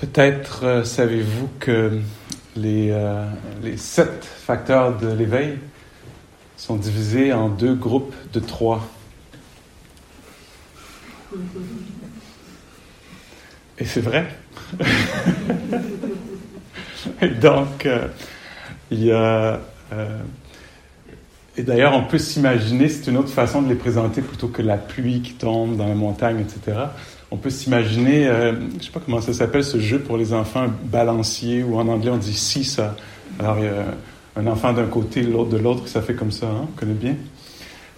Peut-être euh, savez-vous que les, euh, les, sept facteurs de l'éveil sont divisés en deux groupes de trois? Et c'est vrai. et donc, euh, il y a... et d'ailleurs, on peut s'imaginer, c'est une autre façon de les présenter plutôt que la pluie qui tombe dans la montagne, etc on peut s'imaginer, euh, je ne sais pas comment ça s'appelle ce jeu pour les enfants, balancier, ou en anglais on dit si ça. Alors a un enfant d'un côté, l'autre de l'autre, ça fait comme ça, hein, on connaît bien.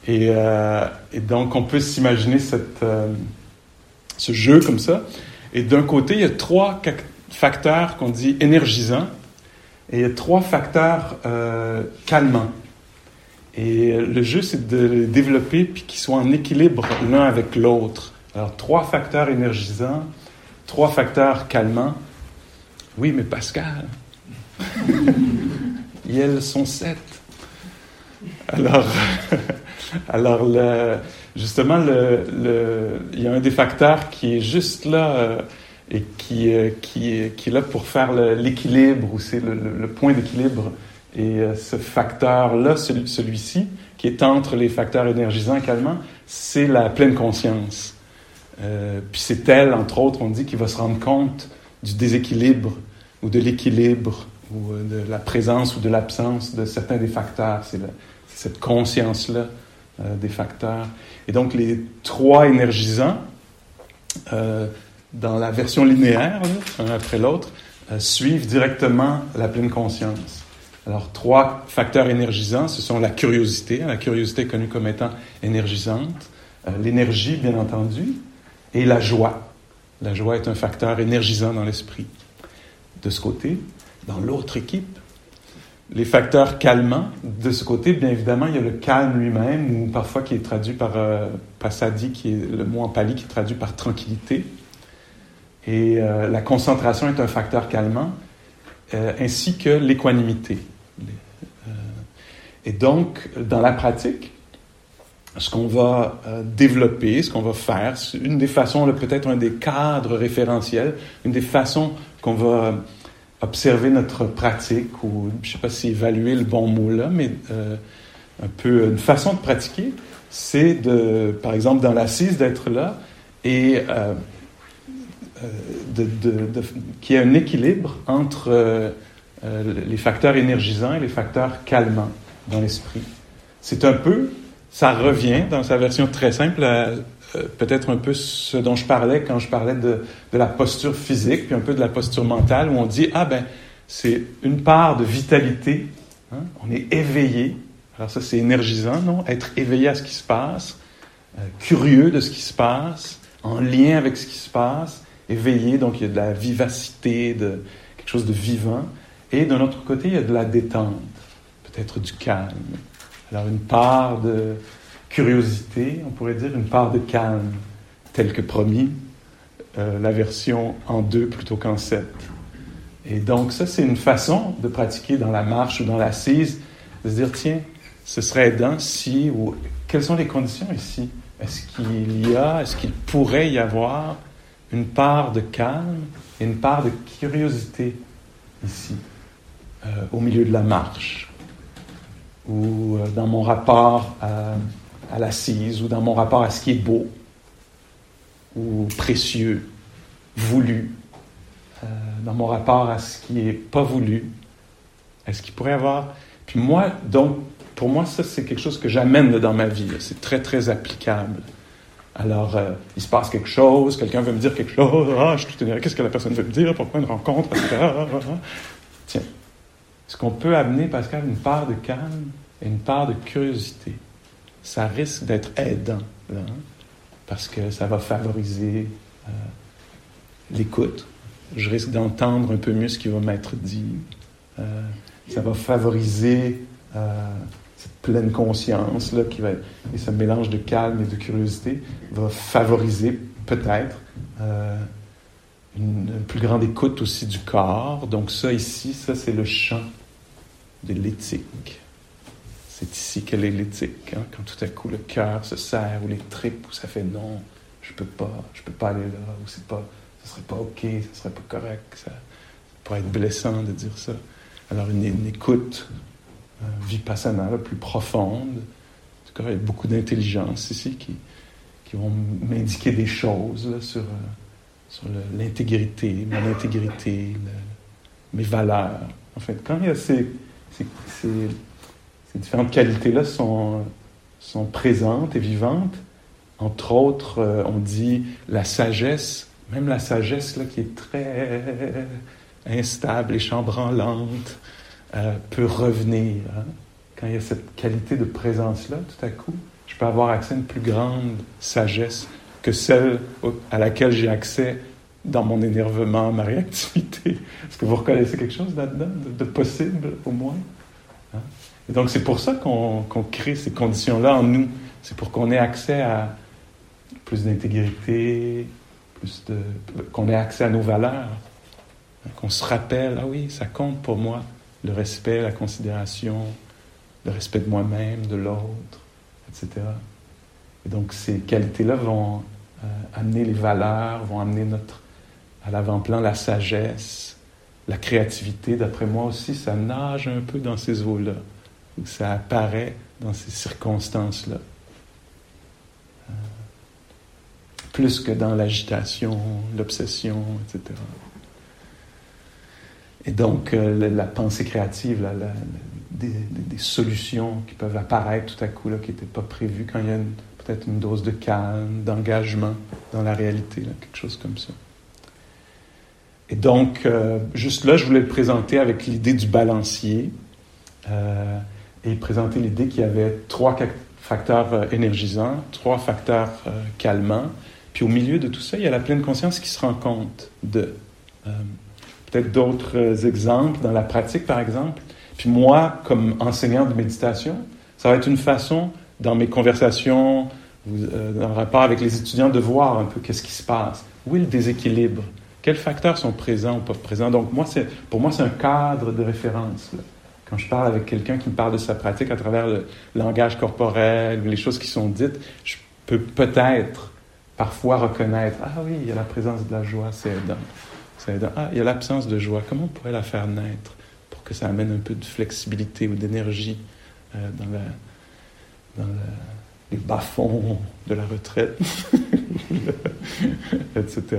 Et, euh, donc on peut s'imaginer euh, ce jeu comme ça. Et d'un côté, il y a trois facteurs qu'on dit énergisants, et il y a trois facteurs calmants. Et le jeu, c'est de les développer puis qu'ils soient en équilibre l'un avec l'autre. Alors, trois facteurs énergisants, trois facteurs calmants. Oui, mais Pascal, elles sont sept. Alors, alors justement, il y a un des facteurs qui est juste là euh, et qui, euh, qui, est là pour faire l'équilibre, ou c'est le, point d'équilibre. Et euh, ce facteur-là, celui-ci, qui est entre les facteurs énergisants et calmants, c'est la pleine conscience. Euh, puis c'est elle, entre autres, on dit, qui va se rendre compte du déséquilibre ou de l'équilibre ou euh, de la présence ou de l'absence de certains des facteurs. C'est cette conscience-là euh, des facteurs. Et donc les trois énergisants, dans la version linéaire, un après l'autre, suivent directement la pleine conscience. Alors, trois facteurs énergisants, ce sont la curiosité, la curiosité connue comme étant énergisante, l'énergie, bien entendu, et la joie. La joie est un facteur énergisant dans l'esprit. De ce côté, dans l'autre équipe, les facteurs calmants, de ce côté, bien évidemment, il y a le calme lui-même, ou parfois qui est traduit par euh, pasadi, qui est le mot en pali qui est traduit par tranquillité. Et euh, la concentration est un facteur calmant, euh, ainsi que l'équanimité. et donc, dans la pratique, ce qu'on va euh, développer, ce qu'on va faire, une des façons, peut-être un des cadres référentiels, une des façons qu'on va observer notre pratique, ou je ne sais pas si évaluer le bon mot là, mais euh, un peu une façon de pratiquer, c'est de, par exemple, dans l'assise, d'être là et euh, de, de, qu'il y ait un équilibre entre les facteurs énergisants et les facteurs calmants dans l'esprit. C'est un peu ça revient dans sa version très simple euh, peut-être un peu ce dont je parlais quand je parlais de, de, la posture physique, puis un peu de la posture mentale, où on dit, ah ben, c'est une part de vitalité, hein? on est éveillé. Alors ça, c'est énergisant, non? Être éveillé à ce qui se passe, euh, curieux de ce qui se passe, en lien avec ce qui se passe, éveillé, donc il y a de la vivacité, de quelque chose de vivant. Et d'un autre côté, il y a de la détente, peut-être du calme. Alors une part de curiosité, on pourrait dire une part de calme, tel que promis, euh, la version en deux plutôt qu'en sept. Et donc ça, c'est une façon de pratiquer dans la marche ou dans l'assise, de se dire, tiens, ce serait aidant si, ou quelles sont les conditions ici? Est-ce qu'il y a, est-ce qu'il pourrait y avoir une part de calme et une part de curiosité ici, euh, au milieu de la marche? Ou euh, dans mon rapport à, l'assise, ou dans mon rapport à ce qui est beau, ou précieux, voulu, euh, dans mon rapport à ce qui n'est pas voulu. Est-ce qu'il pourrait y avoir... Puis moi, donc, pour moi, ça, c'est quelque chose que j'amène dans ma vie. C'est très, très applicable. Alors, euh, il se passe quelque chose, quelqu'un veut me dire quelque chose, ah, je suis qu'est-ce que la personne veut me dire, pourquoi une rencontre, est-ce qu'on peut amener, Pascal, une part de calme et une part de curiosité? Ça risque d'être aidant, là, parce que ça va favoriser euh, l'écoute. Je risque d'entendre un peu mieux ce qui va m'être dit. Euh, ça va favoriser euh, cette pleine conscience là, qui va, et ce mélange de calme et de curiosité va favoriser peut-être une, plus grande écoute aussi du corps. Donc ça ici, ça c'est le champ de l'éthique. C'est ici qu'elle est l'éthique, hein, quand tout à coup le cœur se serre ou les tripes où ça fait non, je peux pas, je peux pas aller là, ou c'est pas, ce serait pas OK, ce serait pas correct, ça, pourrait être blessant de dire ça. Alors une, écoute euh, vipassana, plus profonde. En tout cas, il y a beaucoup d'intelligence ici qui, qui vont m'indiquer des choses sur, euh, sur l'intégrité, mon intégrité, mes valeurs. En fait, quand il y a ces, ces, différentes qualités-là sont, sont présentes et vivantes, entre autres, euh, on dit la sagesse, même la sagesse là, qui est très instable et chambranlante, euh, peut revenir. Hein. Quand il y a cette qualité de présence-là, tout à coup, je peux avoir accès à une plus grande sagesse que celle à laquelle j'ai accès dans mon énervement, ma réactivité. Est-ce que vous reconnaissez quelque chose là-dedans, de, possible au moins? Hein? Et donc c'est pour ça qu'on crée ces conditions-là en nous. C'est pour qu'on ait accès à plus d'intégrité, plus de, qu'on ait accès à nos valeurs, hein, qu'on se rappelle, ah oui, ça compte pour moi le respect, la considération, le respect de moi-même, de l'autre, etc. Et donc ces qualités-là vont euh, amener les valeurs, vont amener notre, à l'avant-plan la sagesse, la créativité. D'après moi aussi, ça nage un peu dans ces eaux-là, ça apparaît dans ces circonstances-là. Euh, plus que dans l'agitation, l'obsession, etc. Et donc, euh, la, pensée créative, des, solutions qui peuvent apparaître tout à coup, là, qui n'étaient pas prévues quand il y a peut-être une dose de calme, d'engagement dans la réalité, quelque chose comme ça. Et donc, euh, juste là, je voulais le présenter avec l'idée du balancier euh, et présenter l'idée qu'il y avait trois facteurs énergisants, trois facteurs calmants. Puis au milieu de tout ça, il y a la pleine conscience qui se rend compte de peut-être d'autres euh, exemples dans la pratique, par exemple. Puis moi, comme enseignant de méditation, ça va être une façon, dans mes conversations, euh, dans le rapport avec les étudiants, de voir un peu qu'est-ce qui se passe. Où est le déséquilibre? Quels facteurs sont présents ou pas présents? Donc, moi, pour moi, c'est un cadre de référence. Quand je parle avec quelqu'un qui me parle de sa pratique à travers le langage corporel ou les choses qui sont dites, je peux peut-être parfois reconnaître, ah oui, il y a la présence de la joie, c'est aidant. Ah, il y a l'absence de joie. Comment on pourrait la faire naître pour que ça amène un peu de flexibilité ou d'énergie euh, dans, les bas-fonds de la retraite, etc.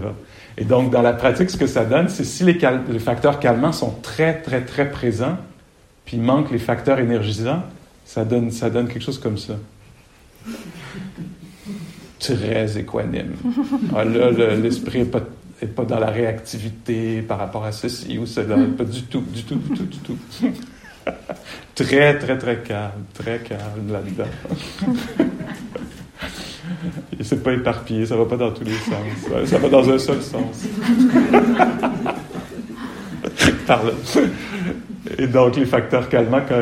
Et donc, dans la pratique, ce que ça donne, c'est si les, les, facteurs calmants sont très, très, très présents, puis il manque les facteurs énergisants, ça donne, ça donne quelque chose comme ça. Très équanime. Ah, là, l'esprit n'est pas et pas dans la réactivité par rapport à ceci ou cela. Hmm. Pas du tout, du tout, du tout, du tout. très, très, très calme, très calme là-dedans. Et c'est pas éparpillé, ça va pas dans tous les sens. Ça va dans un seul sens. Pardon. Et donc, les facteurs calmants, quand,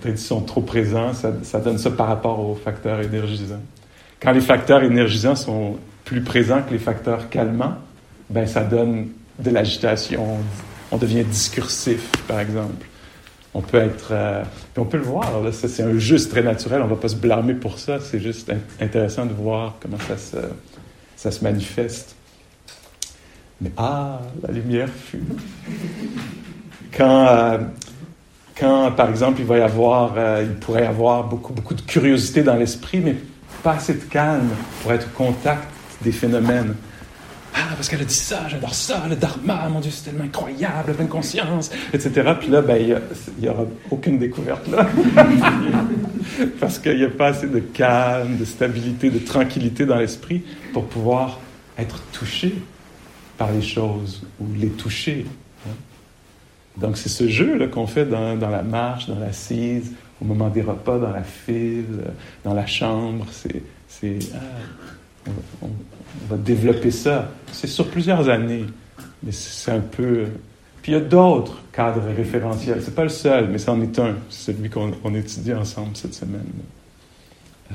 peut-être sont trop présents, ça, ça donne ça par rapport aux facteurs énergisants. Quand les facteurs énergisants sont plus présents que les facteurs calmants, ben ça donne de l'agitation. On devient discursif, par exemple. On peut être, euh, on peut le voir. Là, c'est un juste très naturel. On va pas se blâmer pour ça. C'est juste intéressant de voir comment ça se, ça se manifeste. Mais ah, la lumière fut. Quand, euh, quand, par exemple, il va y avoir, euh, il pourrait y avoir beaucoup, beaucoup de curiosité dans l'esprit, mais pas assez de calme pour être au contact des phénomènes. Ah, parce qu'elle a dit ça, j'adore ça, le dharma, mon Dieu, c'est tellement incroyable, pleine conscience, etc. Puis là, ben, il n'y aura aucune découverte là. parce qu'il n'y a pas assez de calme, de stabilité, de tranquillité dans l'esprit pour pouvoir être touché par les choses ou les toucher. Hein. Donc, c'est ce jeu qu'on fait dans, dans, la marche, dans l'assise, au moment des repas, dans la file, dans la chambre. C'est. Ah, on, va développer ça. C'est sur plusieurs années, mais c'est un peu. Puis il y a d'autres cadres référentiels. C'est pas le seul, mais c'en est un. C'est celui qu'on étudie ensemble cette semaine. Euh,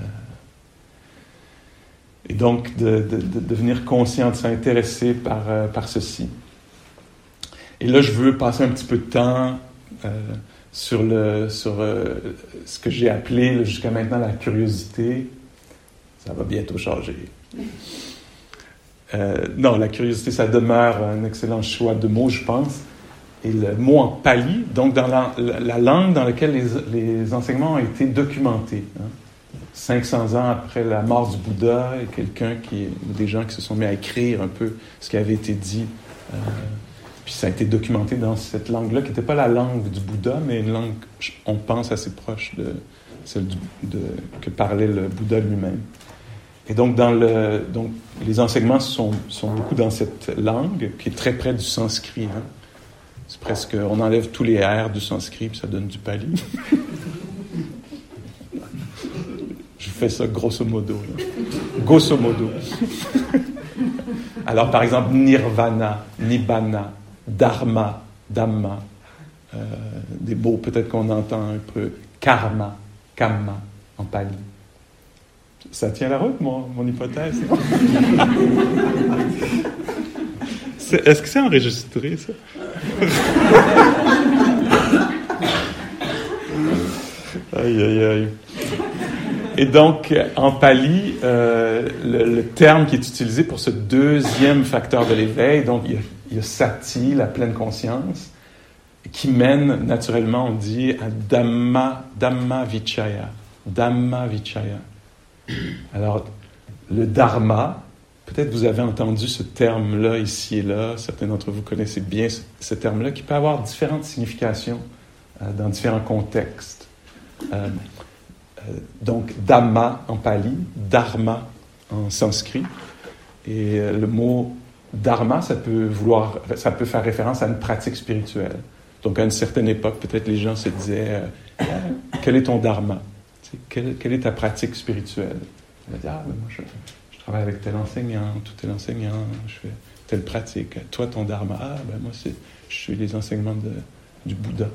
et donc de, devenir conscient, de s'intéresser par, euh, par ceci. Et là, je veux passer un petit peu de temps euh, sur, le, sur ce que j'ai appelé jusqu'à maintenant la curiosité. Ça va bientôt changer. Euh, non, la curiosité, ça demeure un excellent choix de mots, je pense. Et le mot en pali, donc dans la, langue dans laquelle les, enseignements ont été documentés. 500 hein. ans après la mort du Bouddha, quelqu'un qui, des gens qui se sont mis à écrire un peu ce qui avait été dit. Euh, puis ça a été documenté dans cette langue-là, qui n'était pas la langue du Bouddha, mais une langue, on pense, assez proche de celle que parlait le Bouddha lui-même. Et donc, les enseignements sont, beaucoup dans cette langue qui est très près du sanskrit. Hein. C'est presque, on enlève tous les R du sanskrit, ça donne du pali. Je fais ça grosso modo. Grosso modo. Alors, par exemple, nirvana, nibbana, dharma, dhamma, euh, des mots peut-être qu'on entend un peu, karma, kamma en pali. Ça tient la route, mon, mon hypothèse. Est-ce que c'est enregistré, ça? aïe, aïe, aïe. Et donc, en pali, euh, le, terme qui est utilisé pour ce deuxième facteur de l'éveil, donc il y, a, il y, a, sati, la pleine conscience, qui mène naturellement, on dit, à dhamma, dhamma vichaya. Dhamma vichaya. Alors, le dharma, peut-être vous avez entendu ce terme-là ici et là, certains d'entre vous connaissez bien ce, terme-là, qui peut avoir différentes significations euh, dans différents contextes. Euh, euh, donc, dhamma en pali, dharma en sanskrit. Et le mot dharma, ça peut, vouloir, ça peut faire référence à une pratique spirituelle. Donc, à une certaine époque, peut-être les gens se disaient Quel est ton dharma? Quelle, est ta pratique spirituelle? Il va dire Ah, ben moi, je, travaille avec tel enseignant, tout tel enseignant, je fais telle pratique. Toi, ton dharma? Ah, ben moi, c'est, je suis les enseignements du Bouddha.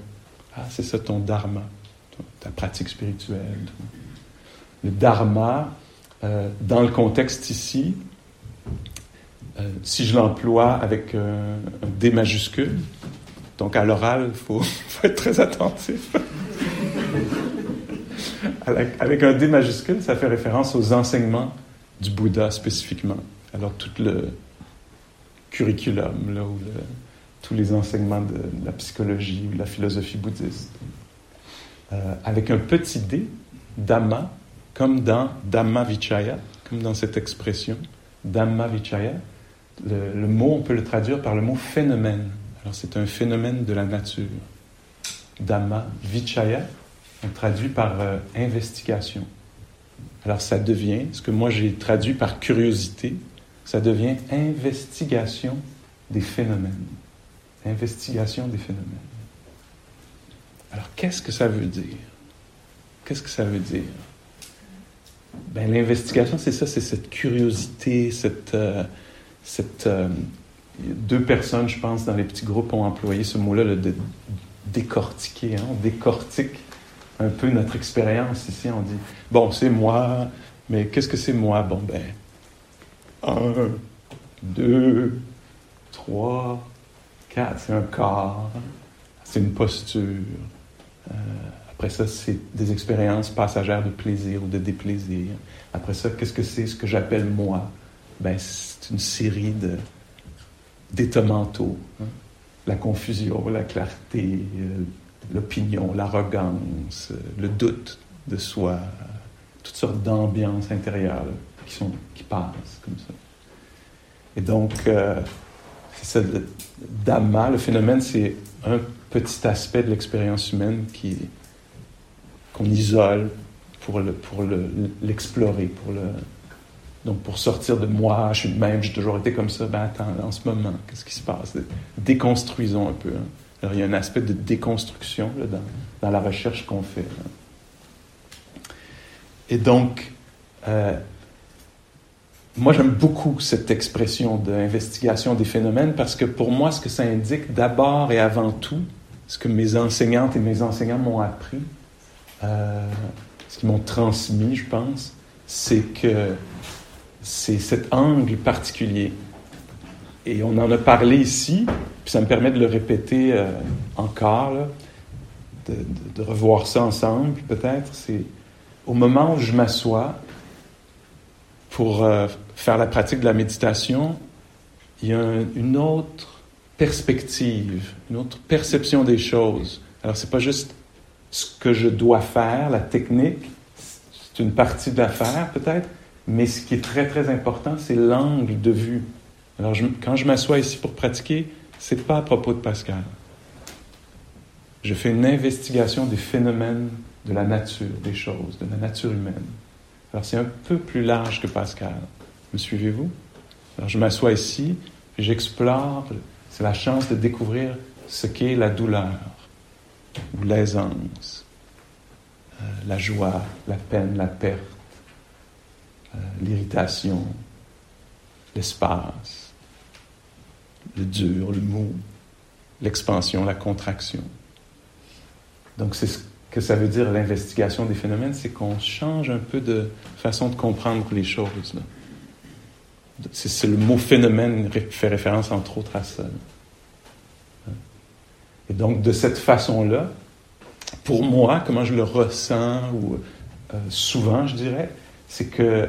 Ah, c'est ça ton dharma, ta pratique spirituelle. Le dharma, euh, dans le contexte ici, euh, si je l'emploie avec un D majuscule, donc à l'oral, il faut, être très attentif. Avec un D majuscule, ça fait référence aux enseignements du Bouddha spécifiquement. Alors tout le curriculum, là, ou tous les enseignements de, la psychologie ou de la philosophie bouddhiste. Euh, avec un petit D, Dhamma, comme dans Dhamma Vichaya, comme dans cette expression, Dhamma Vichaya, le, le mot, on peut le traduire par le mot phénomène. Alors c'est un phénomène de la nature. Dhamma Vichaya, on traduit par euh, investigation. Alors ça devient, ce que moi j'ai traduit par curiosité, ça devient investigation des phénomènes. Investigation des phénomènes. Alors qu'est-ce que ça veut dire? Qu'est-ce que ça veut dire? Ben, l'investigation, c'est ça, c'est cette curiosité, cette... Euh, euh, deux personnes, je pense, dans les petits groupes ont employé ce mot-là, le décortiquer. Hein? On décortique un peu notre expérience ici. On dit, bon, c'est moi, mais qu'est-ce que c'est moi? Bon, ben, un, deux, trois, quatre, c'est un corps, c'est une posture. Euh, après ça, c'est des expériences passagères de plaisir ou de déplaisir. Après ça, qu'est-ce que c'est ce que j'appelle moi? Ben, c'est une série de, d'états mentaux. Hein. La confusion, la clarté, euh, l'opinion, l'arrogance, le doute de soi, toutes sortes d'ambiances intérieures qui, passent comme ça. Et donc, euh, c'est ça, le Dhamma, le phénomène, c'est un petit aspect de l'expérience humaine qui, qu'on isole pour, le, pour l'explorer, pour sortir de moi, je suis le même, j'ai toujours été comme ça, ben attends, en ce moment, qu'est-ce qui se passe? Déconstruisons un peu. Hein. Il y a un aspect de déconstruction dans, la recherche qu'on fait. Et donc, euh, moi, j'aime beaucoup cette expression d'investigation des phénomènes parce que pour moi, ce que ça indique d'abord et avant tout, ce que mes enseignantes et mes enseignants m'ont appris, euh, ce qu'ils m'ont transmis, je pense, c'est que c'est cet angle particulier. Et on en a parlé ici, puis ça me permet de le répéter euh, encore, de, revoir ça ensemble, peut-être. C'est au moment où je m'assois pour euh, faire la pratique de la méditation, il y a une autre perspective, une autre perception des choses. Alors, c'est pas juste ce que je dois faire, la technique, c'est une partie de l'affaire peut-être, mais ce qui est très très important, c'est l'angle de vue. Alors, quand je m'assois ici pour pratiquer, c'est pas à propos de Pascal. Je fais une investigation des phénomènes de la nature, des choses, de la nature humaine. Alors, c'est un peu plus large que Pascal. Me suivez-vous? Alors, je m'assois ici, j'explore, c'est la chance de découvrir ce qu'est la douleur, ou l'aisance, euh, la joie, la peine, la perte, euh, l'irritation, l'espace, le dur, le mou, l'expansion, la contraction. Donc c'est ce que ça veut dire l'investigation des phénomènes, c'est qu'on change un peu de façon de comprendre les choses. C'est le mot phénomène fait référence entre autres à ça. Et donc, de cette façon-là, pour moi, comment je le ressens, ou euh, souvent, je dirais, c'est que,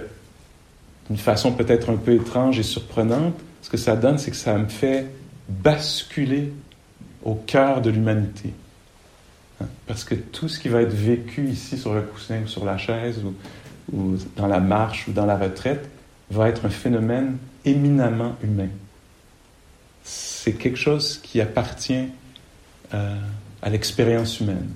d'une façon peut-être un peu étrange et surprenante, ce que ça donne, c'est que ça me fait basculer au cœur de l'humanité. Hein? Parce que tout ce qui va être vécu ici sur le coussin ou sur la chaise ou, dans la marche ou dans la retraite va être un phénomène éminemment humain. C'est quelque chose qui appartient euh, à l'expérience humaine.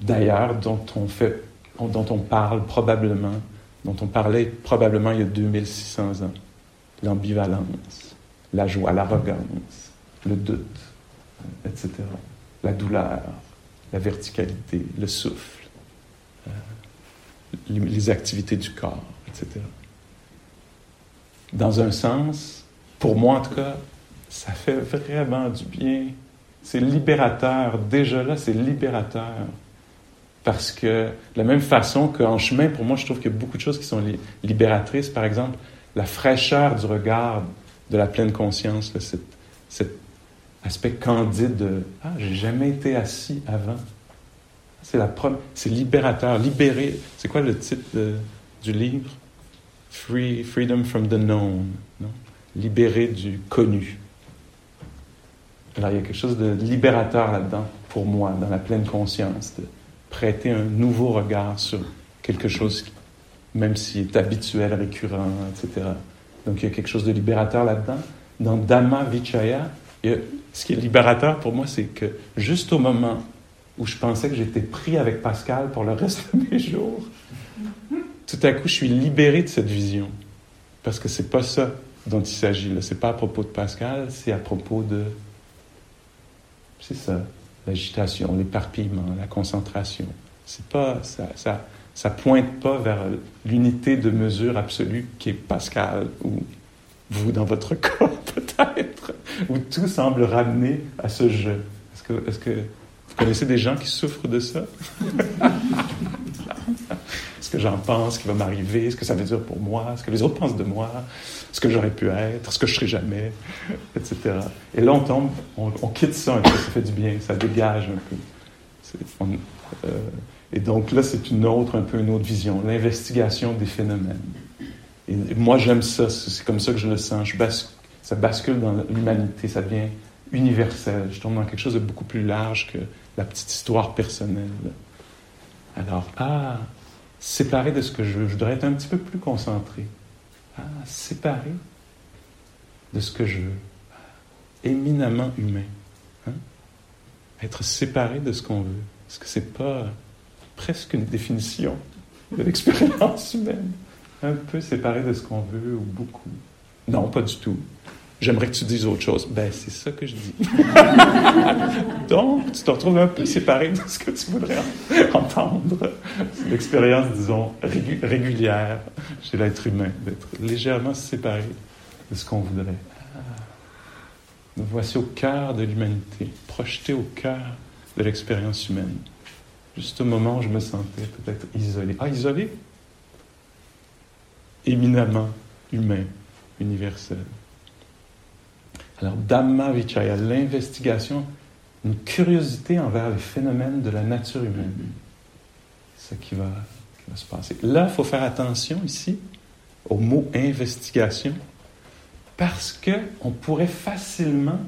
D'ailleurs, dont on fait, dont on parle probablement, dont on parlait probablement il y a 2600 ans. L'ambivalence, la joie, l'arrogance, le doute, etc. La douleur, la verticalité, le souffle, euh, les activités du corps, etc. Dans un sens, pour moi en tout cas, ça fait vraiment du bien c'est libérateur. Déjà là, c'est libérateur. Parce que, de la même façon qu'en chemin, pour moi, je trouve qu'il y a beaucoup de choses qui sont libératrices. Par exemple, la fraîcheur du regard de la pleine conscience, cet, aspect candide de Ah, j'ai jamais été assis avant. C'est la c'est libérateur, libéré. C'est quoi le titre du livre? Free, Freedom from the known, non? libéré du connu. Alors il y a quelque chose de libérateur là-dedans pour moi, dans la pleine conscience, de prêter un nouveau regard sur quelque chose, qui, même s'il est habituel, récurrent, etc. Donc il y a quelque chose de libérateur là-dedans. Dans Dhamma Vichaya, ce qui est libérateur pour moi, c'est que juste au moment où je pensais que j'étais pris avec Pascal pour le reste de mes jours, tout à coup, je suis libéré de cette vision. Parce que c'est pas ça dont il s'agit. Ce n'est pas à propos de Pascal, c'est à propos de c'est ça, l'agitation, l'éparpillement, la concentration. C'est pas, ça, ça pointe pas vers l'unité de mesure absolue qui est Pascal ou vous dans votre cas peut-être, où tout semble ramener à ce jeu. Est-ce que, est-ce que vous connaissez des gens qui souffrent de ça? Ce que j'en pense, ce qui va m'arriver, ce que ça veut dire pour moi, ce que les autres pensent de moi, ce que j'aurais pu être, ce que je serai jamais, etc. Et là, on tombe, on, quitte ça un peu, ça fait du bien, ça dégage un peu. Euh, et donc là, c'est une autre, un peu une autre vision, l'investigation des phénomènes. Et moi, j'aime ça, c'est comme ça que je le sens. Ça bascule dans l'humanité, ça devient universel. Je tombe dans quelque chose de beaucoup plus large que la petite histoire personnelle. Alors, ah, séparé de ce que je veux. Je voudrais être un petit peu plus concentré. Ah, séparé de ce que je veux. Éminemment humain. Hein? Être séparé de ce qu'on veut. Est-ce que c'est pas presque une définition de l'expérience humaine? Un peu séparé de ce qu'on veut ou beaucoup? Non, pas du tout. J'aimerais que tu dises autre chose. Ben, c'est ça que je dis. Donc, tu te retrouves un peu séparé de ce que tu voudrais entendre. C'est l'expérience, disons, régulière chez l'être humain, d'être légèrement séparé de ce qu'on voudrait. Nous voici au cœur de l'humanité, projeté au cœur de l'expérience humaine. Juste au moment où je me sentais peut-être isolé. Ah, isolé? Éminemment humain, universel. Alors, Dhamma Vichaya, l'investigation, une curiosité envers les phénomènes de la nature humaine. C'est ce qui va, qui va se passer. Là, il faut faire attention ici au mot investigation, Parce que on pourrait facilement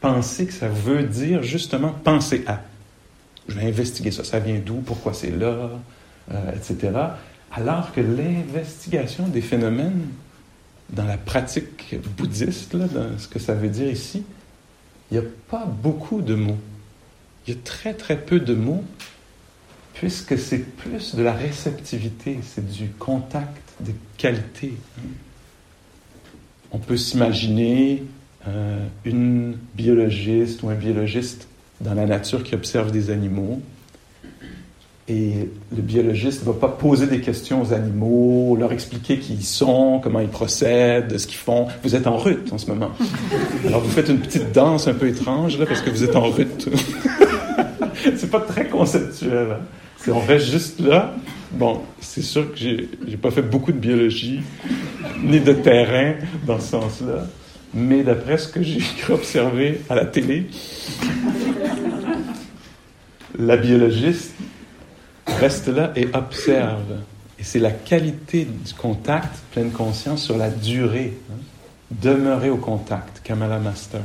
penser que ça veut dire justement penser à. Je vais investiguer ça, ça vient d'où, pourquoi c'est là, euh, etc. Alors que l'investigation des phénomènes dans la pratique bouddhiste, là, ce que ça veut dire ici, il n'y a pas beaucoup de mots. Il y a très très peu de mots, puisque c'est plus de la réceptivité, c'est du contact, des qualités. On peut s'imaginer euh, une biologiste ou un biologiste dans la nature qui observe des animaux. Et le biologiste ne va pas poser des questions aux animaux, leur expliquer qui ils sont, comment ils procèdent, ce qu'ils font. Vous êtes en rut en ce moment. Alors vous faites une petite danse un peu étrange là parce que vous êtes en rut. c'est pas très conceptuel. Hein. on reste juste là. Bon, c'est sûr que j'ai, j'ai pas fait beaucoup de biologie ni de terrain dans ce sens-là, mais d'après ce que j'ai observé à la télé, la biologiste reste là et observe. Et c'est la qualité du contact, pleine conscience, sur la durée. Hein. Demeurer au contact, Kamala Masters.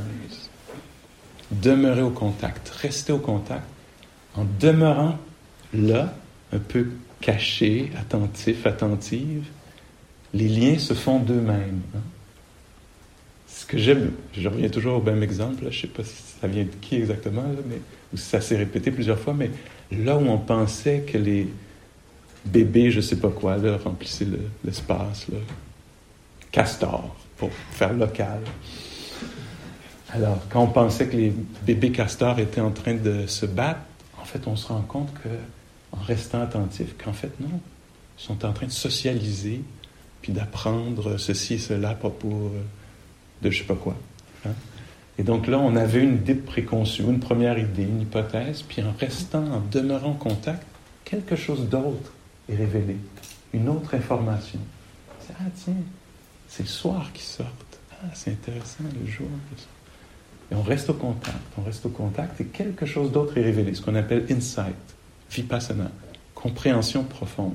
Demeurer au contact, rester au contact, en demeurant là, un peu caché, attentif, attentive, les liens se font d'eux-mêmes. Hein. Ce que j'aime, je reviens toujours au même exemple, je ne sais pas si ça vient de qui exactement, mais, ou si ça s'est répété plusieurs fois, mais là où on pensait que les bébés, je ne sais pas quoi, là, remplissaient l'espace, le, castor, pour faire local. Alors, quand on pensait que les bébés castors étaient en train de se battre, en fait, on se rend compte que, en restant attentif, qu'en fait, non, ils sont en train de socialiser, puis d'apprendre ceci et cela pas pour euh, de je sais pas quoi. Hein. Et donc là, on avait une idée préconçue, une première idée, une hypothèse, puis en restant, en demeurant en contact, quelque chose d'autre est révélé, une autre information. Ah tiens, c'est le soir qui sortent. Ah, c'est intéressant, le jour. Et on reste au contact, on reste au contact, et quelque chose d'autre est révélé, ce qu'on appelle insight, vipassana, compréhension profonde.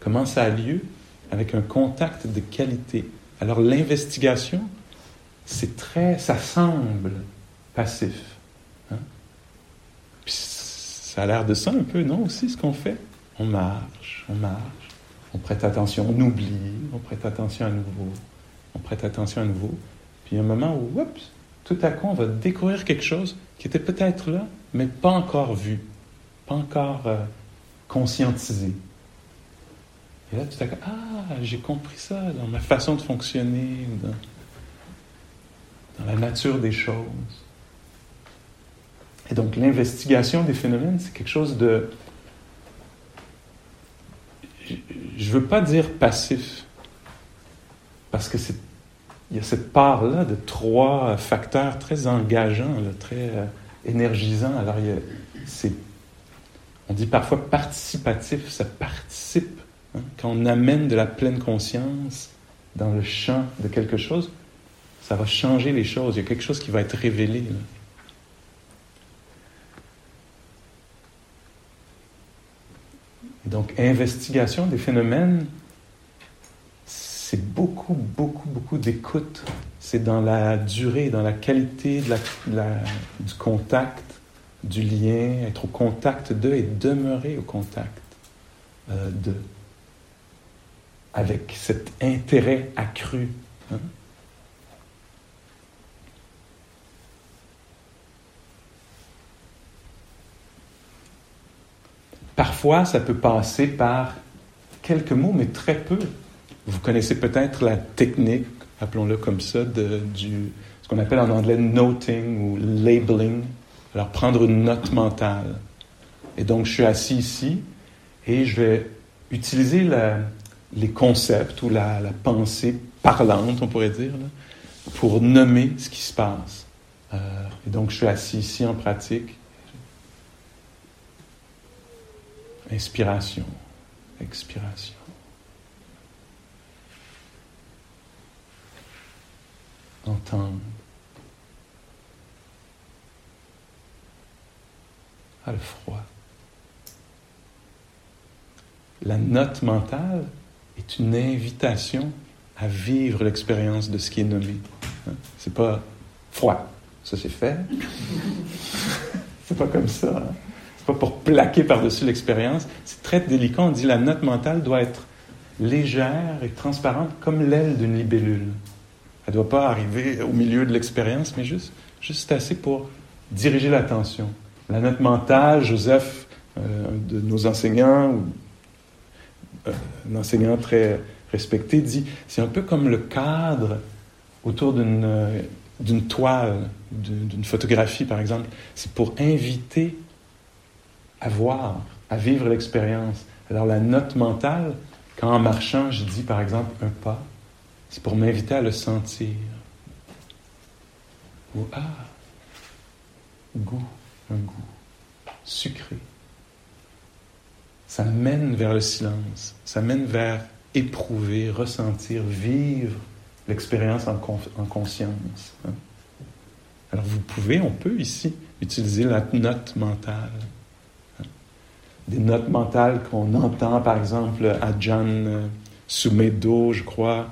Comment ça a lieu? Avec un contact de qualité. Alors l'investigation, c'est très, ça semble passif. Hein? Puis ça a l'air de ça un peu, non, aussi, ce qu'on fait? On marche, on marche, on prête attention, on oublie, on prête attention à nouveau, on prête attention à nouveau. Puis il y a un moment où, oups, tout à coup, on va découvrir quelque chose qui était peut-être là, mais pas encore vu, pas encore euh, conscientisé. Et là, tout à coup, ah, j'ai compris ça dans ma façon de fonctionner, dans la nature des choses. Et donc l'investigation des phénomènes, c'est quelque chose de... Je ne veux pas dire passif, parce que c'est il y a cette part-là de trois facteurs très engageants, très euh, énergisants. Alors, c'est, on dit parfois participatif, ça participe. Hein. Quand on amène de la pleine conscience dans le champ de quelque chose, ça va changer les choses. Il y a quelque chose qui va être révélé. Donc, investigation des phénomènes, c'est beaucoup, beaucoup, beaucoup d'écoute. C'est dans la durée, dans la qualité du contact, du lien, être au contact d'eux et demeurer au contact euh, d'eux. Avec cet intérêt accru. Hein. Parfois, ça peut passer par quelques mots, mais très peu. Vous connaissez peut-être la technique, appelons-le comme ça, de, ce qu'on appelle en anglais noting ou labeling. Alors, prendre une note mentale. Et donc, je suis assis ici et je vais utiliser les concepts ou la, pensée parlante, on pourrait dire, pour nommer ce qui se passe. Euh, et donc, je suis assis ici en pratique Inspiration, expiration. Entendre. Ah, le froid. La note mentale est une invitation à vivre l'expérience de ce qui est nommé. Hein? C'est pas froid, ça c'est fait. c'est pas comme ça. Hein? Pour plaquer par-dessus l'expérience. C'est très délicat. On dit la note mentale doit être légère et transparente comme l'aile d'une libellule. Elle ne doit pas arriver au milieu de l'expérience, mais juste, juste assez pour diriger l'attention. La note mentale, Joseph, euh, de nos enseignants, euh, un enseignant très respecté, dit c'est un peu comme le cadre autour d'une euh, d'une toile, d'une photographie par exemple. C'est pour inviter à voir, à vivre l'expérience. Alors la note mentale, quand en marchant, je dis par exemple un pas, c'est pour m'inviter à le sentir. Ou ah, goût, un goût sucré. Ça mène vers le silence, ça mène vers éprouver, ressentir, vivre l'expérience en, conscience. Hein. Alors vous pouvez, on peut ici utiliser la note mentale. Des notes mentales qu'on entend, par exemple, à John euh, Sumedo, je crois,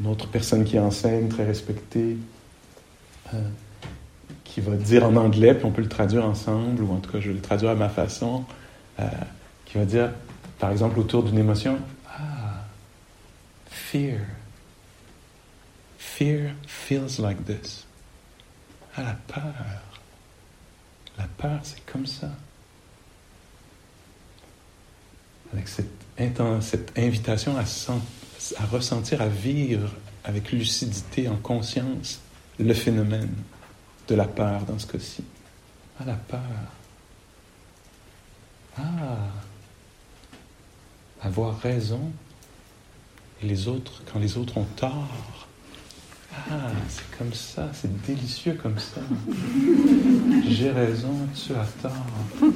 une autre personne qui enseigne, très respectée, euh, qui va dire en anglais, puis on peut le traduire ensemble, ou en tout cas je vais le traduire à ma façon, euh, qui va dire, par exemple, autour d'une émotion, ah, fear. Fear feels like this. Ah, la peur. La peur, c'est comme ça. Avec cette, invitation à sentir à ressentir, à vivre avec lucidité, en conscience, le phénomène de la peur dans ce cas-ci. Ah, la peur. Ah, avoir raison les autres, quand les autres ont tort. Ah, c'est comme ça, c'est délicieux comme ça. J'ai raison, tu as tort. Ah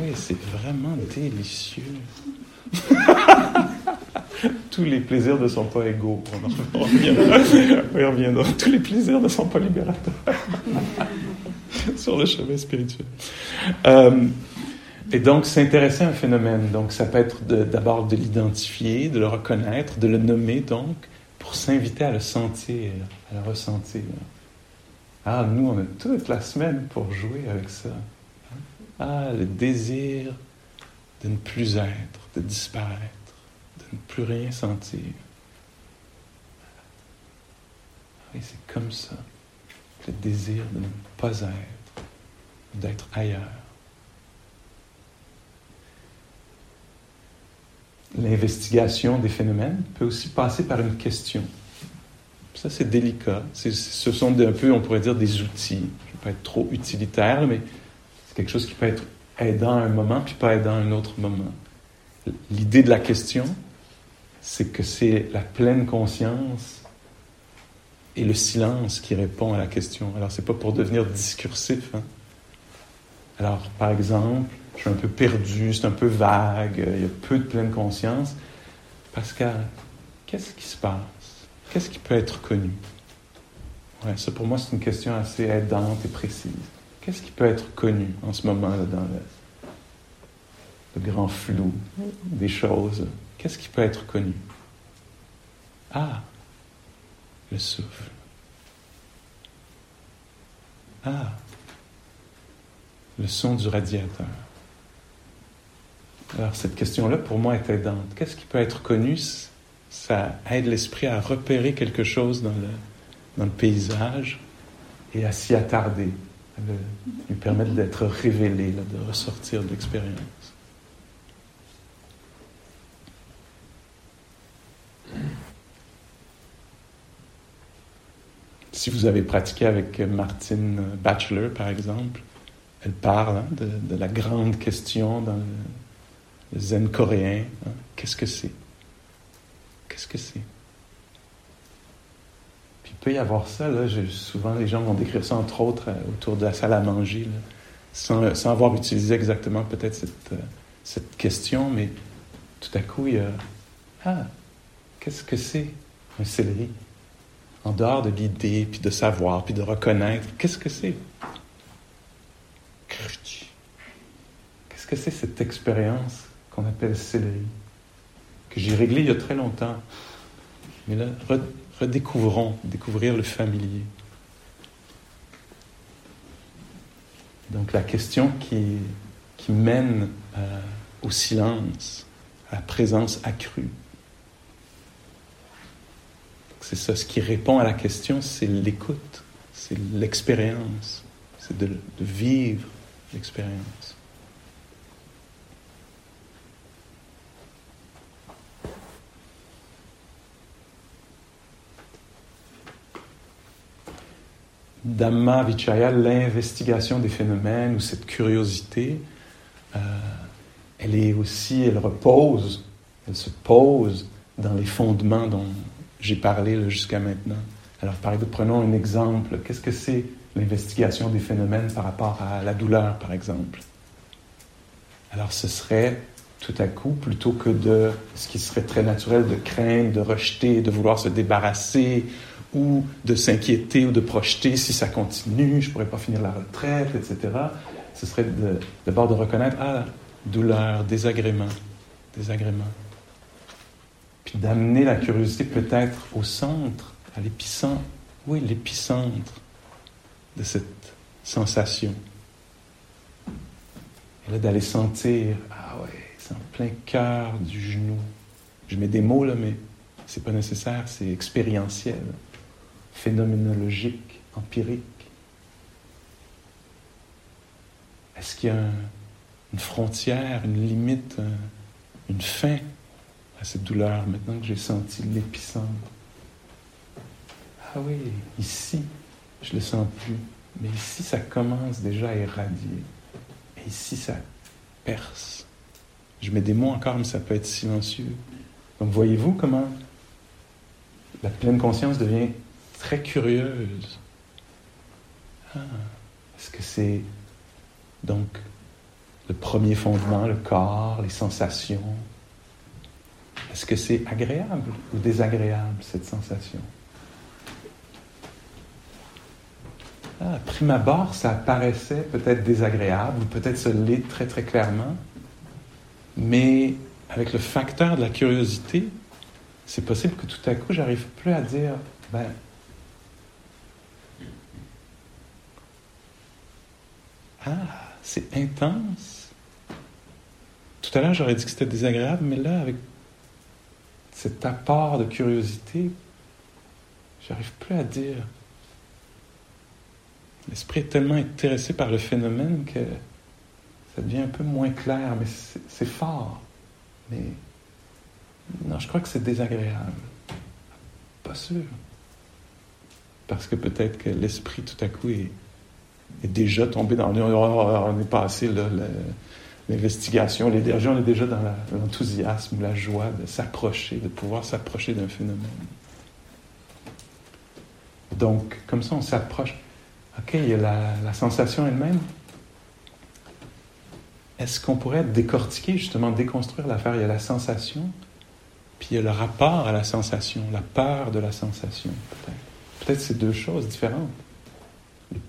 oui, c'est vraiment délicieux. Tous les plaisirs ne sont pas égaux. On, reviendra. Tous les plaisirs ne sont pas libérateurs. Sur le chemin spirituel. Euh, et donc, s'intéresser à un phénomène. Donc, ça peut être d'abord de, l'identifier, de le reconnaître, de le nommer, donc, pour s'inviter à le sentir, à le ressentir. Ah, nous, on a toute la semaine pour jouer avec ça. Ah, le désir de ne plus être, de disparaître ne plus rien sentir. Et c'est comme ça, le désir de ne pas être, d'être ailleurs. L'investigation des phénomènes peut aussi passer par une question. Ça, c'est délicat. ce sont un peu, on pourrait dire, des outils. Je ne pas être trop utilitaire, mais c'est quelque chose qui peut être aidant à un moment, puis pas aidant à un autre moment. L'idée de la question, c'est que c'est la pleine conscience et le silence qui répond à la question. Alors, c'est pas pour devenir discursif. Hein. Alors, par exemple, je suis un peu perdu, c'est un peu vague, il y a peu de pleine conscience. Pascal, qu'est-ce qui se passe? Qu'est-ce qui peut être connu? Ça, pour moi, c'est une question assez aidante et précise. Qu'est-ce qui peut être connu en ce moment là, dans le grand flou des choses? Qu'est-ce qui peut être connu? Ah, le souffle. Ah, le son du radiateur. Alors cette question-là, pour moi, est aidante. Qu'est-ce qui peut être connu? Ça aide l'esprit à repérer quelque chose dans le, dans le paysage et à s'y attarder, à lui permettre d'être révélé, de ressortir de l'expérience. Si vous avez pratiqué avec Martine Batchelor, par exemple, elle parle hein, de, la grande question dans le, zen coréen. Hein. Qu'est-ce que c'est? Qu'est-ce que c'est? Puis il peut y avoir ça, là, souvent les gens vont décrire ça, entre autres, euh, autour de la salle à manger, sans, sans, avoir utilisé exactement peut-être cette, euh, cette question, mais tout à coup, il y a Ah, Qu'est-ce que c'est un céleri? En dehors de l'idée, puis de savoir, puis de reconnaître, qu'est-ce que c'est? Qu'est-ce que c'est cette expérience? Qu'on appelle céleri? que j'ai réglé il y a très longtemps. Mais là, redécouvrons, découvrir le familier. Donc la question qui, mène euh, au silence, à la présence accrue. C'est ça, ce qui répond à la question, c'est l'écoute, c'est l'expérience, c'est de vivre l'expérience. Dhamma Vichaya, l'investigation des phénomènes ou cette curiosité, euh, elle est aussi, elle repose, elle se pose dans les fondements dont j'ai parlé jusqu'à maintenant. Alors, par exemple, prenons un exemple. Qu'est-ce que c'est l'investigation des phénomènes par rapport à la douleur, par exemple? Alors, ce serait tout à coup, plutôt que de ce qui serait très naturel de craindre, de rejeter, de vouloir se débarrasser, ou de s'inquiéter ou de projeter si ça continue, je ne pourrais pas finir la retraite, etc. Ce serait d'abord de, reconnaître, ah, douleur, désagrément, désagrément. Puis d'amener la curiosité peut-être au centre, à l'épicentre, oui, l'épicentre de cette sensation. Et là, d'aller sentir, ah ouais, c'est en plein cœur du genou. Je mets des mots là, mais c'est pas nécessaire, c'est expérientiel phénoménologique, empirique? Est-ce qu'il y a une frontière, une limite, une fin à cette douleur maintenant que j'ai senti l'épicentre? Ah oui, ici, je le sens plus, mais ici, ça commence déjà à irradier. Et ici, ça perce. Je mets des mots encore, mais ça peut être silencieux. Donc voyez-vous comment la pleine conscience devient très curieuse. Ah, est-ce que c'est donc le premier fondement, le corps, les sensations? Est-ce que c'est agréable ou désagréable cette sensation? Ah, prime abord, ça paraissait peut-être désagréable ou peut-être se l'est très très clairement, mais avec le facteur de la curiosité, c'est possible que tout à coup, j'arrive plus à dire, ben, Ah, c'est intense. Tout à l'heure, j'aurais dit que c'était désagréable, mais là, avec cet apport de curiosité, j'arrive plus à dire. L'esprit est tellement intéressé par le phénomène que ça devient un peu moins clair, mais c'est fort. Mais non, je crois que c'est désagréable. Pas sûr. Parce que peut-être que l'esprit tout à coup est est déjà tombé dans... On est passé l'investigation, l'énergie, on est déjà dans l'enthousiasme, la joie de s'approcher, de pouvoir s'approcher d'un phénomène. Donc, comme ça, on s'approche. OK, il y a la, sensation elle-même. Est-ce qu'on pourrait décortiquer, justement, déconstruire l'affaire? Il y a la sensation, puis il y a le rapport à la sensation, la peur de la sensation, peut-être. Peut-être c'est deux choses différentes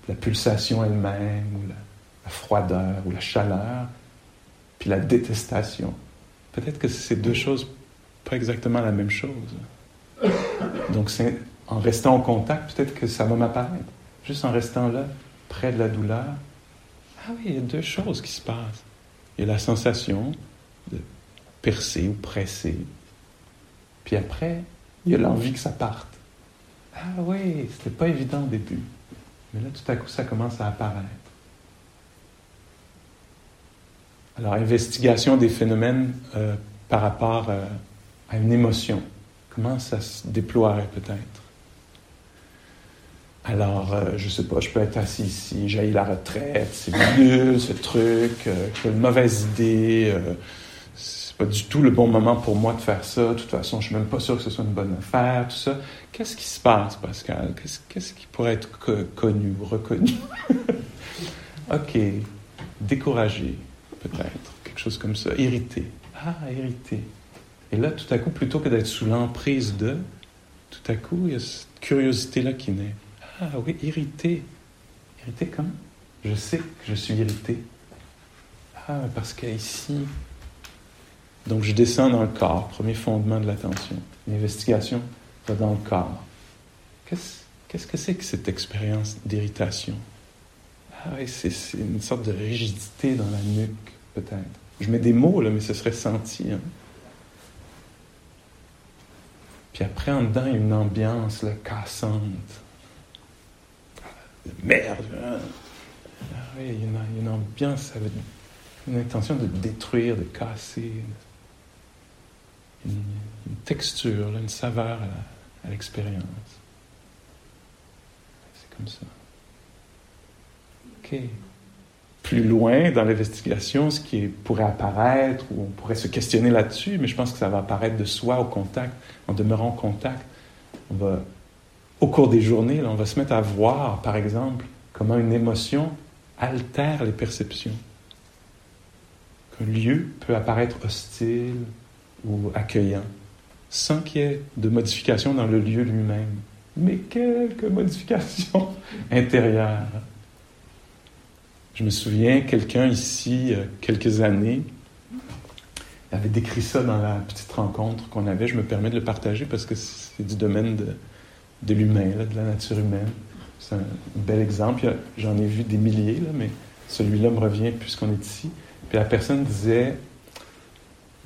la pulsation elle-même, ou la, froideur, ou la chaleur, puis la détestation. Peut-être que c'est deux choses pas exactement la même chose. Donc, en restant en contact, peut-être que ça va m'apparaître. Juste en restant là, près de la douleur. Ah oui, il y a deux choses qui se passent. Il y a la sensation de percer ou presser. Puis après, il y a l'envie que ça parte. Ah oui, c'était pas évident au début. Mais là, tout à coup, ça commence à apparaître. Alors, investigation des phénomènes euh, par rapport euh, à une émotion. Comment ça se déploierait peut-être? Alors, euh, je sais pas, je peux être assis ici, j'ai la retraite, c'est nul ce truc, j'ai une mauvaise idée, pas du tout le bon moment pour moi de faire ça. De toute façon, je suis même pas sûr que ce soit une bonne affaire, tout ça. Qu'est-ce qui se passe, Pascal? Qu'est-ce, qui pourrait être connu, reconnu? ok. Découragé, peut-être. Quelque chose comme ça. Irrité. Ah, irrité. Et là, tout à coup, plutôt que d'être sous l'emprise de, tout à coup, il y a cette curiosité-là qui naît. Ah oui, irrité. Irrité comment? Je sais que je suis irrité. Ah, parce qu'ici, Donc je descends dans le corps, premier fondement de l'attention. L'investigation va dans le corps. Qu'est-ce que c'est que cette expérience d'irritation? Ah oui, c'est une sorte de rigidité dans la nuque, peut-être. Je mets des mots, là, mais ce serait senti. Hein. Puis après, en dedans, il y a une ambiance là, cassante. Merde! Hein. Ah oui, il y, a une, ambiance avec une intention de détruire, de casser. Une, texture, une saveur à l'expérience. C'est comme ça. OK. Plus loin dans l'investigation, ce qui pourrait apparaître, ou on pourrait se questionner là-dessus, mais je pense que ça va apparaître de soi au contact, en demeurant en contact. On va, au cours des journées, on va se mettre à voir, par exemple, comment une émotion altère les perceptions. Qu'un lieu peut apparaître hostile ou accueillant, sans qu'il y ait de modification dans le lieu lui-même, mais quelques modifications intérieures. Je me souviens, quelqu'un ici, quelques années, avait décrit ça dans la petite rencontre qu'on avait. Je me permets de le partager parce que c'est du domaine de, l'humain, de la nature humaine. C'est un bel exemple. J'en ai vu des milliers, mais celui-là me revient puisqu'on est ici. Puis la personne disait,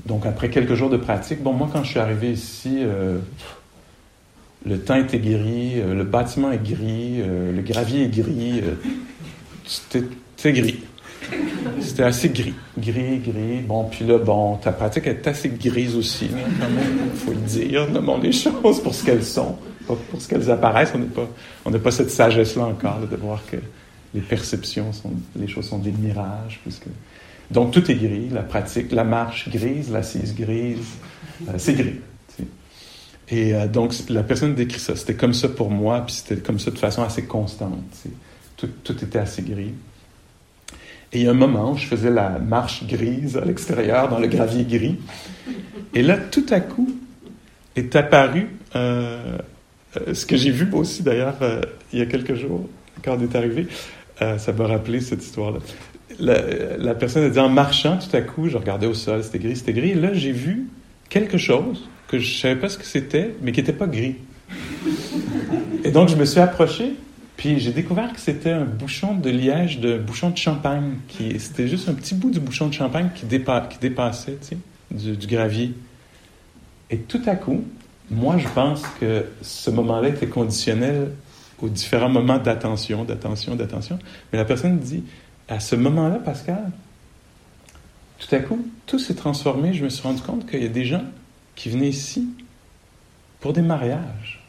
donc après quelques jours de pratique, bon, moi quand je suis arrivé ici, euh, le temps était gris, euh, le bâtiment est gris, le gravier est gris, c'était gris. C'était assez gris. Gris, gris. Bon, puis là, bon, ta pratique est assez grise aussi. Il faut le dire. Nommons les choses pour ce qu'elles sont, pas pour ce qu'elles apparaissent. On n'a pas, pas cette sagesse-là encore, de voir que les perceptions sont, les choses sont des mirages, puisque. Donc, tout est gris. La pratique, la marche grise, l'assise grise. Euh, c'est gris. Et euh, donc, la personne décrit ça. C'était comme ça pour moi, puis c'était comme ça de façon assez constante. Tout, était assez gris. Et il y a un moment je faisais la marche grise à l'extérieur, dans le gravier gris. Et là, tout à coup, est apparu euh, ce que j'ai vu aussi d'ailleurs il y a quelques jours, quand on est arrivé. ça m'a rappelé cette histoire-là. La, personne a dit en marchant, tout à coup, je regardais au sol, c'était gris, c'était gris. Et là, j'ai vu quelque chose que je ne savais pas ce que c'était, mais qui n'était pas gris. Et donc, je me suis approché puis j'ai découvert que c'était un bouchon de liège, de bouchon de champagne. Qui, c'était juste un petit bout du bouchon de champagne qui, dépassait du, du, gravier. Et tout à coup, moi, je pense que ce moment-là était conditionnel aux différents moments d'attention, d'attention, d'attention. Mais la personne dit, à ce moment-là, Pascal, tout à coup, tout s'est transformé. Je me suis rendu compte qu'il y a des gens qui venaient ici pour des mariages.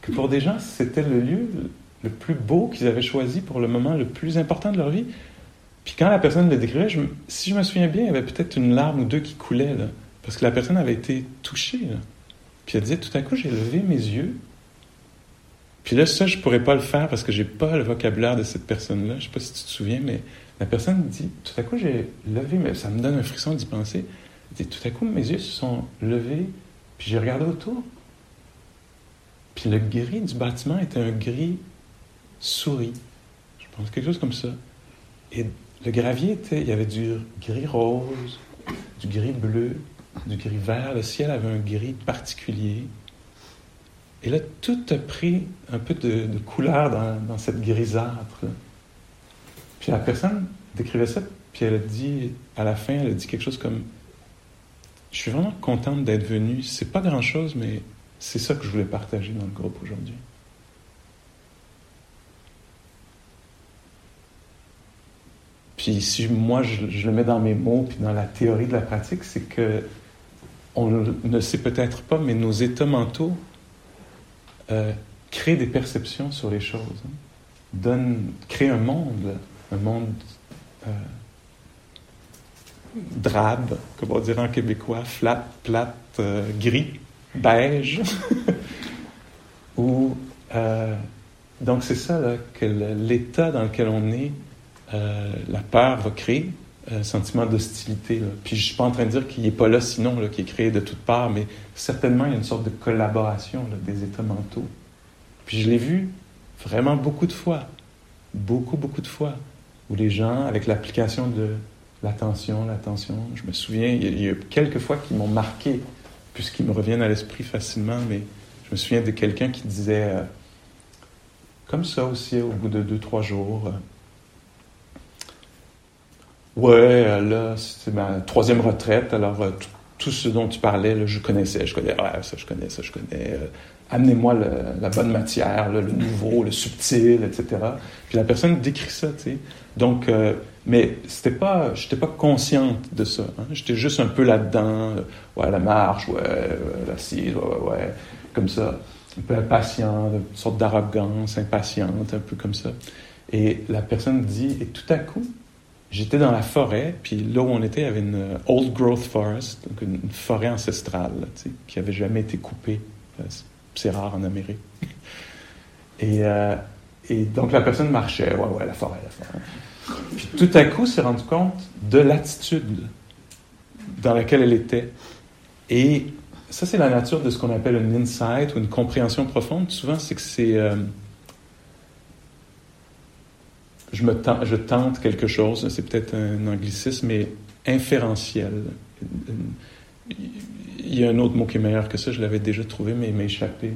Que pour des gens, c'était le lieu le plus beau qu'ils avaient choisi pour le moment le plus important de leur vie. Puis quand la personne le décrivait, si je me souviens bien, il y avait peut-être une larme ou deux qui coulaient, là, parce que la personne avait été touchée. Puis elle disait, tout à coup, j'ai levé mes yeux. Puis là, ça, je ne pourrais pas le faire parce que j'ai pas le vocabulaire de cette personne-là. Je sais pas si tu te souviens, mais la personne dit, tout à coup, j'ai levé, mais ça me donne un frisson d'y penser. Elle dit, tout à coup, mes yeux se sont levés, puis j'ai regardé autour. Puis le gris du bâtiment était un gris souris. Je pense quelque chose comme ça. Et le gravier était, il y avait du gris rose, du gris bleu, du gris vert. Le ciel avait un gris particulier. Et là, tout a pris un peu de, couleur dans, cette grisâtre. Puis la personne décrivait ça, puis elle a dit, à la fin, elle a dit quelque chose comme Je suis vraiment contente d'être venue. C'est pas grand-chose, mais c'est ça que je voulais partager dans le groupe aujourd'hui. Puis si moi je, le mets dans mes mots, puis dans la théorie de la pratique, c'est que on ne sait peut-être pas, mais nos états mentaux euh, créent des perceptions sur les choses, hein. donnent, créent un monde, un monde euh, drabe, comme on dirait en québécois, flat, plate, euh, gris, beige. Ou donc c'est ça que l'état dans lequel on est euh, la peur va créer un sentiment d'hostilité. Puis je suis pas en train de dire qu'il n'est pas là sinon, là, qu'il est créé de toutes parts, mais certainement il y a une sorte de collaboration des états mentaux. Puis je l'ai vu vraiment beaucoup de fois, beaucoup, beaucoup de fois, où les gens, avec l'application de l'attention, l'attention. Je me souviens, il y a, quelques fois qui m'ont marqué, puisqu'ils me reviennent à l'esprit facilement, mais je me souviens de quelqu'un qui disait, euh, comme ça aussi, au bout de deux, trois jours, euh, Ouais, là, c'est ma troisième retraite, alors tout, ce dont tu parlais, je connaissais, je connais, ouais, ça je connais, ça je connais amenez-moi la bonne matière, le nouveau, le subtil, etc. Puis la personne décrit ça, tu sais. Donc, euh, mais c'était pas, j'étais pas consciente de ça. Hein. J'étais juste un peu là-dedans, euh, ouais, la marche, ouais, l'assise, ouais, ouais, ouais, comme ça. Un peu impatient, une sorte d'arrogance, impatiente, un peu comme ça. Et la personne dit, et tout à coup, j'étais dans la forêt, puis là où on était, il y avait une euh, old growth forest, donc une, forêt ancestrale, qui avait jamais été coupée c'est rare en Amérique. Et, euh, et, donc la personne marchait, ouais, ouais, la forêt, la forêt. Puis tout à coup, s'est rendu compte de l'attitude dans laquelle elle était. Et ça, c'est la nature de ce qu'on appelle un insight ou une compréhension profonde. Souvent, c'est que c'est. Euh, je, me tente, quelque chose, c'est peut-être un anglicisme, mais inférentiel il y a un autre mot qui est meilleur que ça, je l'avais déjà trouvé, mais il m'a échappé.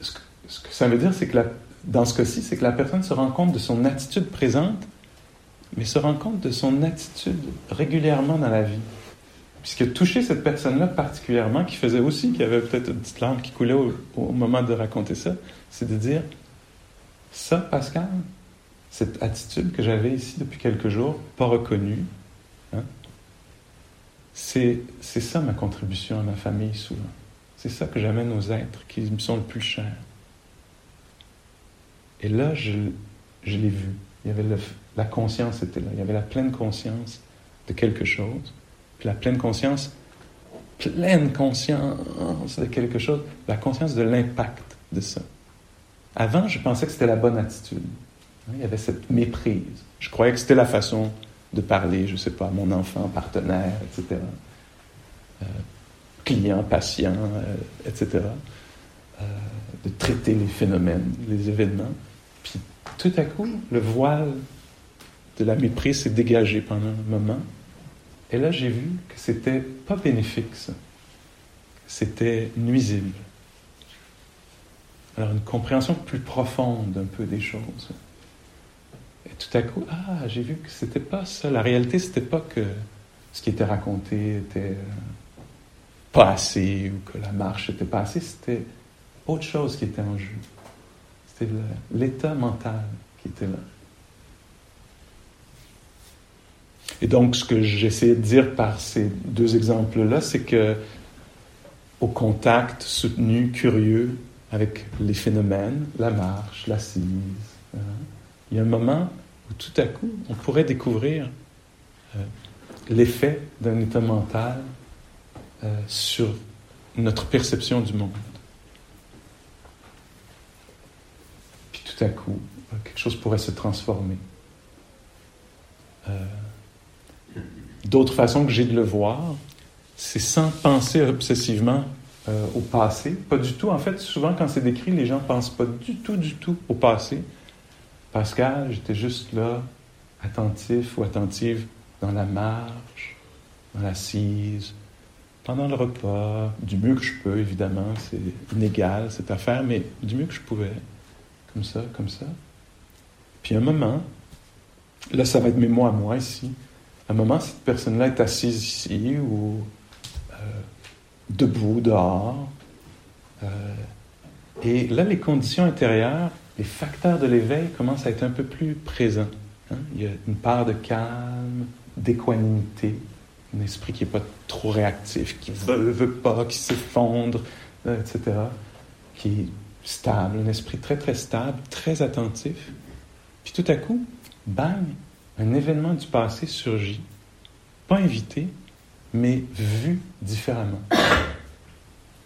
Ce, que, ça veut dire, c'est que dans ce cas-ci, c'est que la personne se rend compte de son attitude présente, mais se rend compte de son attitude régulièrement dans la vie. Puisque toucher cette personne-là particulièrement, qui faisait aussi, qui avait peut-être une petite larme qui coulait au moment de raconter ça, c'est de dire, ça, Pascal, cette attitude que j'avais ici depuis quelques jours, pas reconnue, c'est, ça ma contribution à ma famille souvent. C'est ça que j'amène aux êtres qui me sont le plus chers. Et là, je, l'ai vu. Il avait la conscience était là. Il y avait la pleine conscience de quelque chose. Puis la pleine conscience, pleine conscience de quelque chose, la conscience de l'impact de ça. Avant, je pensais que c'était la bonne attitude. Il y avait cette méprise. Je croyais que c'était la façon de parler, je ne sais pas, à mon enfant, partenaire, etc. Euh, client, patient, euh, etc. Euh, de traiter les phénomènes, les événements. Puis tout à coup, le voile de la méprise s'est dégagé pendant un moment. Et là, j'ai vu que c'était pas bénéfique, ça. C'était nuisible. Alors, une compréhension plus profonde un peu des choses. Et tout à coup, ah, j'ai vu que c'était pas ça. La réalité, c'était pas que ce qui était raconté était euh, pas assez ou que la marche était pas assez. C'était autre chose qui était en jeu. C'était l'état mental qui était là. Et donc, ce que j'essaie de dire par ces deux exemples-là, c'est que au contact soutenu, curieux avec les phénomènes, la marche, l'assise, hein, il y a un moment où tout à coup, on pourrait découvrir euh, l'effet d'un état mental euh, sur notre perception du monde. Puis tout à coup, euh, quelque chose pourrait se transformer. D'autres façons que j'ai de le voir, c'est sans penser obsessivement au passé. Pas du tout. En fait, souvent quand c'est décrit, les gens ne pensent pas du tout, du tout au passé. Pascal, j'étais juste là, attentif ou attentive dans la marche, dans l'assise, pendant le repas, du mieux que je peux, évidemment, c'est inégal cette affaire, mais du mieux que je pouvais, comme ça, comme ça. Puis un moment, là ça va être mes mots à moi ici, un moment, cette personne-là est assise ici ou euh, debout dehors, et là les conditions intérieures les facteurs de l'éveil commencent à être un peu plus présents. Hein. Il y a une part de calme, d'équanimité, un esprit qui n'est pas trop réactif, qui veut, veut, pas, qui s'effondre, euh, etc., qui est stable, un esprit très très stable, très attentif. Puis tout à coup, bang, un événement du passé surgit, pas invité, mais vu différemment.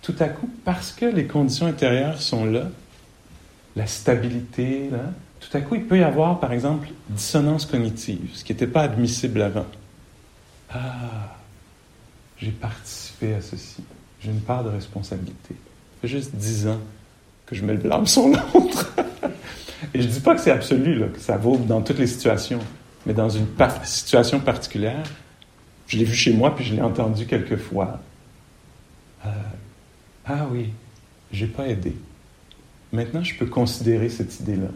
Tout à coup, parce que les conditions intérieures sont là, la stabilité. Tout à coup, il peut y avoir, par exemple, dissonance cognitive, ce qui n'était pas admissible avant. Ah, j'ai participé à ceci. J'ai une part de responsabilité. Ça fait juste dix ans que je mets le blâme sur l'autre. Et je ne dis pas que c'est absolu, que ça vaut dans toutes les situations. mais dans une situation particulière. Je l'ai vu chez moi, puis je l'ai entendu quelques fois. Euh, ah oui, j'ai pas aidé. Maintenant, je peux considérer cette idée-là,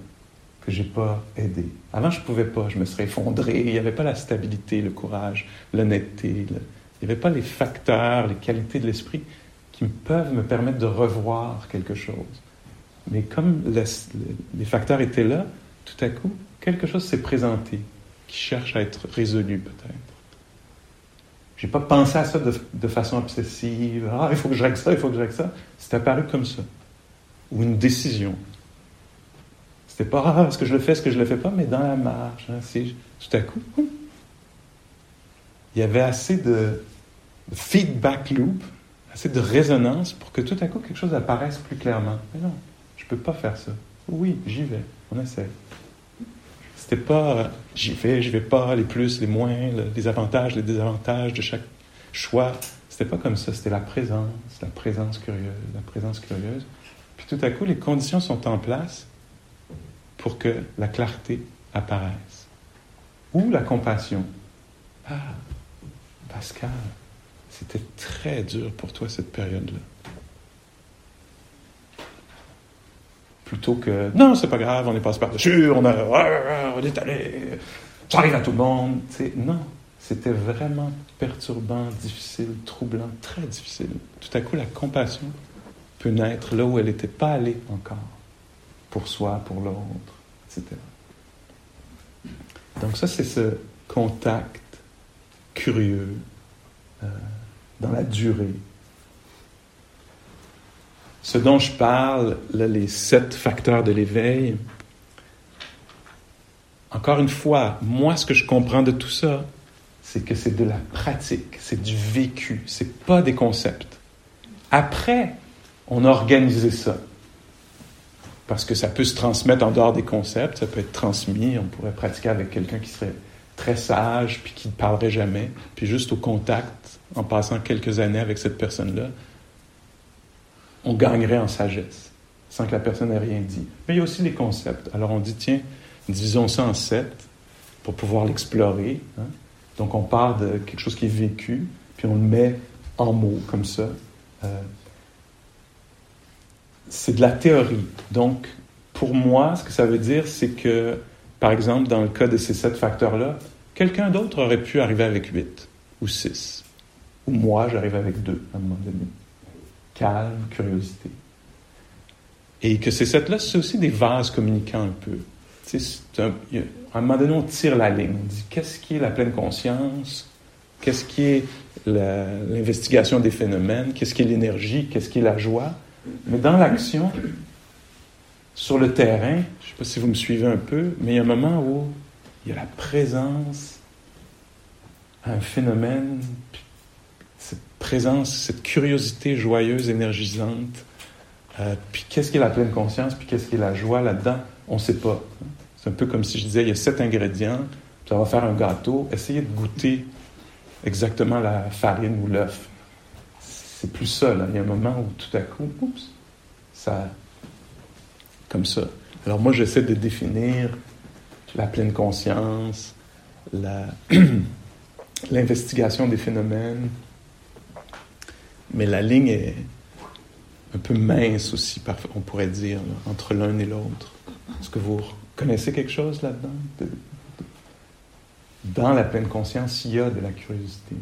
que j'ai pas aidé. Avant, je pouvais pas, je me serais effondré. Il n'y avait pas la stabilité, le courage, l'honnêteté. Il n'y avait pas les facteurs, les qualités de l'esprit qui peuvent me permettre de revoir quelque chose. Mais comme les facteurs étaient là, tout à coup, quelque chose s'est présenté qui cherche à être résolu peut-être. J'ai pas pensé à ça de, façon obsessive. Ah, il faut que je règle ça, il faut que je règle ça. C'est apparu comme ça. Ou une décision. C'était pas, est-ce que je le fais, est-ce que je le fais pas, mais dans la marche. Hein, tout à coup, il y avait assez de feedback loop, assez de résonance pour que tout à coup quelque chose apparaisse plus clairement. Mais non, je peux pas faire ça. Oui, j'y vais. On essaie. C'était pas j'y vais, j'y vais pas, les plus, les moins, les avantages, les désavantages de chaque choix. C'était pas comme ça. C'était la présence, la présence curieuse, la présence curieuse. Puis tout à coup, les conditions sont en place pour que la clarté apparaisse. Ou la compassion. Ah, Pascal, c'était très dur pour toi cette période-là. Plutôt que non, c'est pas grave, on est passé par-dessus, on, a, on est allé, ça arrive à tout le monde. non, c'était vraiment perturbant, difficile, troublant, très difficile. Tout à coup, la compassion peut naître là où elle n'était pas allée encore, pour soi, pour l'autre, etc. Donc ça, c'est ce contact curieux euh, dans la durée ce dont je parle, les sept facteurs de l'éveil, encore une fois, moi, ce que je comprends de tout ça, c'est que c'est de la pratique, c'est du vécu, c'est pas des concepts. Après, on a organisé ça. Parce que ça peut se transmettre en dehors des concepts, ça peut être transmis, on pourrait pratiquer avec quelqu'un qui serait très sage, puis qui ne parlerait jamais, puis juste au contact, en passant quelques années avec cette personne-là, on gagnerait en sagesse, sans que la personne ait rien dit. Mais il y a aussi les concepts. Alors on dit, tiens, divisons ça en sept pour pouvoir l'explorer. Hein. Donc on part de quelque chose qui est vécu, puis on le met en mots comme ça. Euh, c'est de la théorie. Donc, pour moi, ce que ça veut dire, c'est que, par exemple, dans le cas de ces sept facteurs-là, quelqu'un d'autre aurait pu arriver avec huit ou six. Ou moi, j'arrive avec deux à un moment donné calme, curiosité. Et que ces sept-là, c'est aussi des vases communicants un peu. à un moment donné, on tire la ligne. On dit qu'est-ce qui est la pleine conscience, qu'est-ce qui est l'investigation des phénomènes, qu'est-ce qui est l'énergie, qu'est-ce qui est la joie? Mais dans l'action, sur le terrain, je ne sais pas si vous me suivez un peu, mais il y a un moment où il y a la présence un phénomène, présence, cette curiosité joyeuse, énergisante. Euh, puis qu'est-ce qui est la pleine conscience, puis qu'est-ce qui est la joie là-dedans, on ne sait pas. C'est un peu comme si je disais, il y a sept ingrédients, ça va faire un gâteau, essayez de goûter exactement la farine ou l'œuf. C'est plus ça, là. Il y a un moment où tout à coup, oups, ça... Comme ça. Alors moi, j'essaie de définir la pleine conscience, l'investigation des phénomènes, mais la ligne est un peu mince aussi, on pourrait dire, entre l'un et l'autre. Est-ce que vous connaissez quelque chose là-dedans? Dans la pleine conscience, il y a de la curiosité.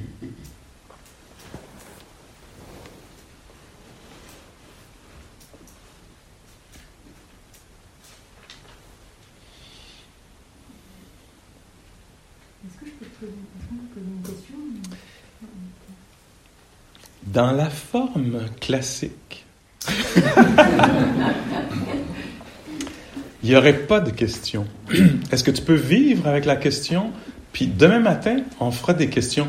Dans la forme classique, il n'y aurait pas de question. Est-ce que tu peux vivre avec la question? Puis demain matin, on fera des questions.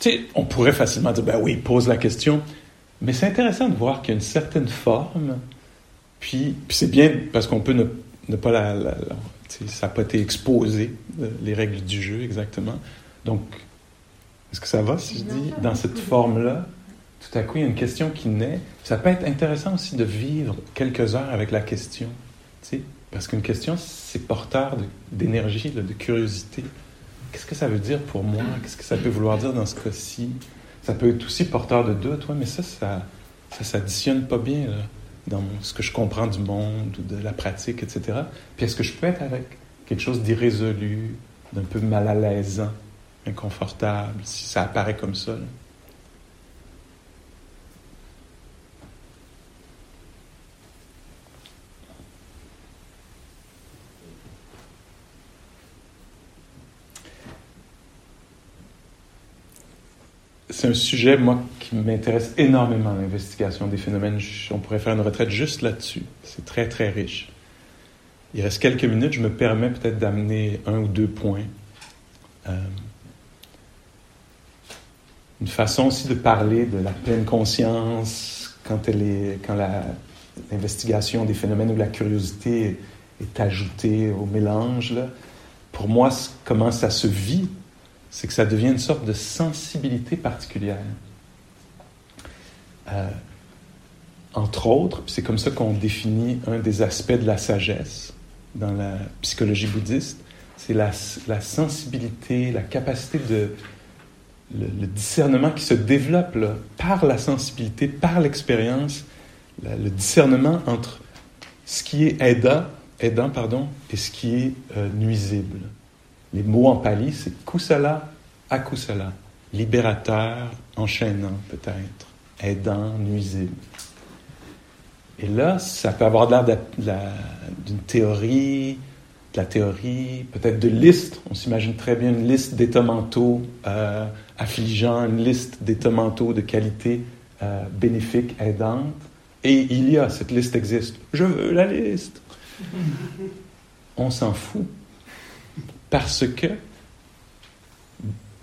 Tu sais, on pourrait facilement dire, ben oui, pose la question. Mais c'est intéressant de voir qu'il y a une certaine forme. Puis, c'est bien parce qu'on peut ne, pas la. ça n'a pas été exposé, euh, les règles du jeu exactement. Donc, est-ce que ça va si je dis dans cette forme-là? Tout à coup, il y a une question qui naît. Ça peut être intéressant aussi de vivre quelques heures avec la question. Parce qu'une question, c'est porteur d'énergie, de, curiosité. Qu'est-ce que ça veut dire pour moi? Qu'est-ce que ça peut vouloir dire dans ce cas-ci? Ça peut être aussi porteur de doute, ouais, mais ça, ça, ça s'additionne pas bien dans ce que je comprends du monde ou de la pratique, etc. Puis est-ce que je peux être avec quelque chose d'irrésolu, d'un peu mal à l'aise, inconfortable, si ça apparaît comme ça? C'est un sujet, moi, qui m'intéresse énormément, l'investigation des phénomènes. On pourrait faire une retraite juste là-dessus. C'est très, très riche. Il reste quelques minutes. Je me permets peut-être d'amener un ou deux points. Euh, une façon aussi de parler de la pleine conscience quand, elle est, quand l'investigation des phénomènes ou la curiosité est, ajoutée au mélange. Pour moi, comment ça se vit c'est que ça devient une sorte de sensibilité particulière. Euh, entre autres, c'est comme ça qu'on définit un des aspects de la sagesse dans la psychologie bouddhiste, c'est la, sensibilité, la capacité de... Le, discernement qui se développe par la sensibilité, par l'expérience, le discernement entre ce qui est aidant, aidant pardon, et ce qui est euh, nuisible. Les mots en pali, c'est kusala, akusala, libérateur, enchaînant peut-être, aidant, nuisible. Et là, ça peut avoir l'air d'une théorie, de la théorie, peut-être de liste. On s'imagine très bien une liste d'états mentaux euh, affligeants, une liste d'états mentaux de qualité euh, bénéfique, aidante. Et il y a, cette liste existe. Je veux la liste. On s'en fout parce que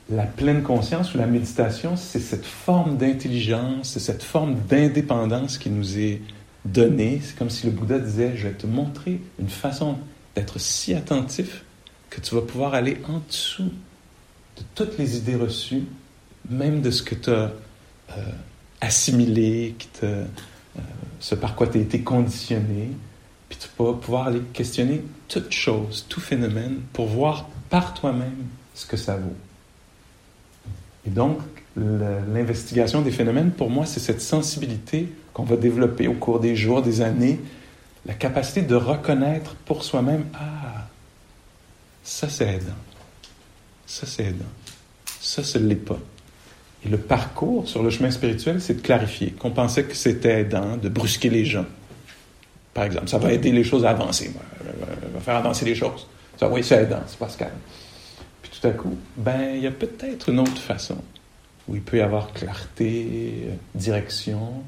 la pleine conscience ou la méditation, c'est cette forme d'intelligence, c'est cette forme d'indépendance qui nous est donnée. C'est comme si le Bouddha disait, je vais te montrer une façon d'être si attentif que tu vas pouvoir aller en dessous de toutes les idées reçues, même de ce que tu as euh, assimilé, qui te, euh, ce par quoi tu as été conditionné, tu vas pouvoir aller questionner toute chose, tout phénomène, pour voir par toi-même ce que ça vaut. Et donc, l'investigation des phénomènes, pour moi, c'est cette sensibilité qu'on va développer au cours des jours, des années, la capacité de reconnaître pour soi-même, ah, ça c'est aidant, ça c'est aidant, ça ce l'est pas. Et le parcours sur le chemin spirituel, c'est de clarifier qu'on pensait que c'était aidant de brusquer les gens par exemple. Ça va aider les choses à avancer. Ça va faire avancer les choses. Ça, oui, c'est aidant, c'est Pascal. Puis tout à coup, ben, il y a peut-être une autre façon où il peut y avoir clarté, direction,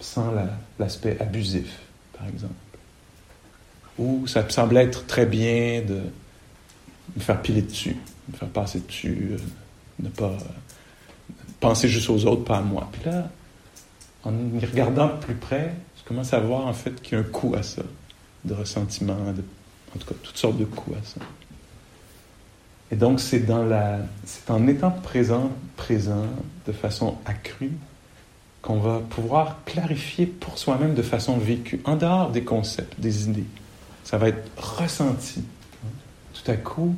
sans l'aspect abusif, par exemple. Ou ça me semble être très bien de me faire piler dessus, me faire passer dessus, euh, ne pas penser juste aux autres, pas à moi. Puis là, en y regardant plus près, commence à voir en fait qu'il y a un coût à ça, de ressentiment, en tout cas toutes sortes de coups à ça. Et donc c'est dans la, c'est en étant présent, présent de façon accrue qu'on va pouvoir clarifier pour soi-même de façon vécue, en dehors des concepts, des idées. Ça va être ressenti. Tout à coup,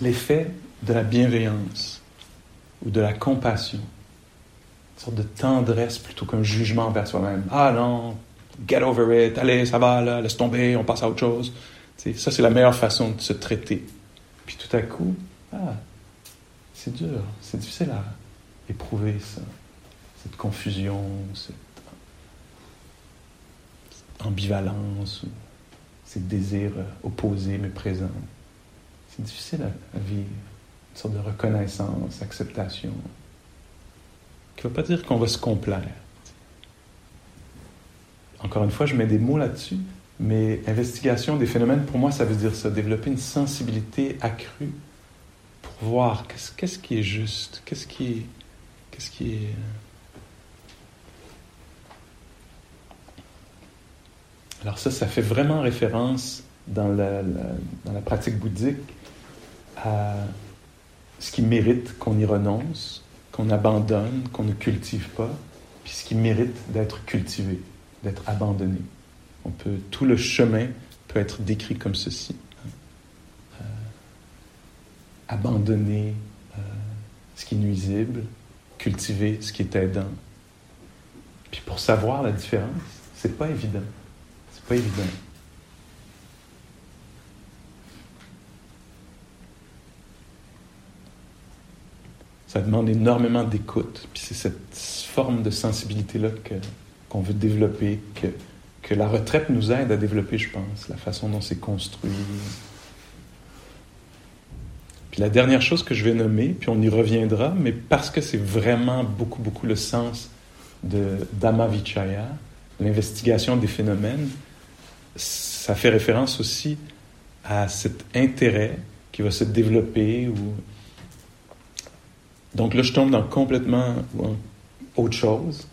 l'effet de la bienveillance ou de la compassion une sorte de tendresse plutôt qu'un jugement envers soi-même. Ah non, get over it, allez, ça va, laisse tomber, on passe à autre chose. ça, c'est la meilleure façon de se traiter. Puis tout à coup, ah, c'est dur, c'est difficile à éprouver ça, cette confusion, cette, ambivalence, ces désirs opposés mais présents. C'est difficile à vivre, une sorte de reconnaissance, acceptation qui ne veut pas dire qu'on va se complaire? Encore une fois, je mets des mots là-dessus, mais investigation des phénomènes, pour moi, ça veut dire ça, développer une sensibilité accrue pour voir qu'est-ce, qui est juste, qu'est-ce qui est... Qu'est-ce qui est Alors ça, ça fait vraiment référence dans la, dans la pratique bouddhique à ce qui mérite qu'on y renonce, qu'on abandonne, qu'on ne cultive pas, puis ce qui mérite d'être cultivé. d'être abandonné. On peut, tout le chemin peut être décrit comme ceci. Euh, abandonner euh, ce qui est nuisible, cultiver ce qui est aidant. Puis pour savoir la différence, c'est pas évident. C'est pas évident. Ça demande énormément d'écoute. Puis c'est cette forme de sensibilité-là qu'on veut développer, que, que la retraite nous aide à développer, je pense, la façon dont c'est construit. Puis la dernière chose que je vais nommer, puis on y reviendra, mais parce que c'est vraiment beaucoup, beaucoup le sens de Dhammavichaya, l'investigation des phénomènes, ça fait référence aussi à cet intérêt qui va se développer ou donc là, je tombe dans complètement autre chose,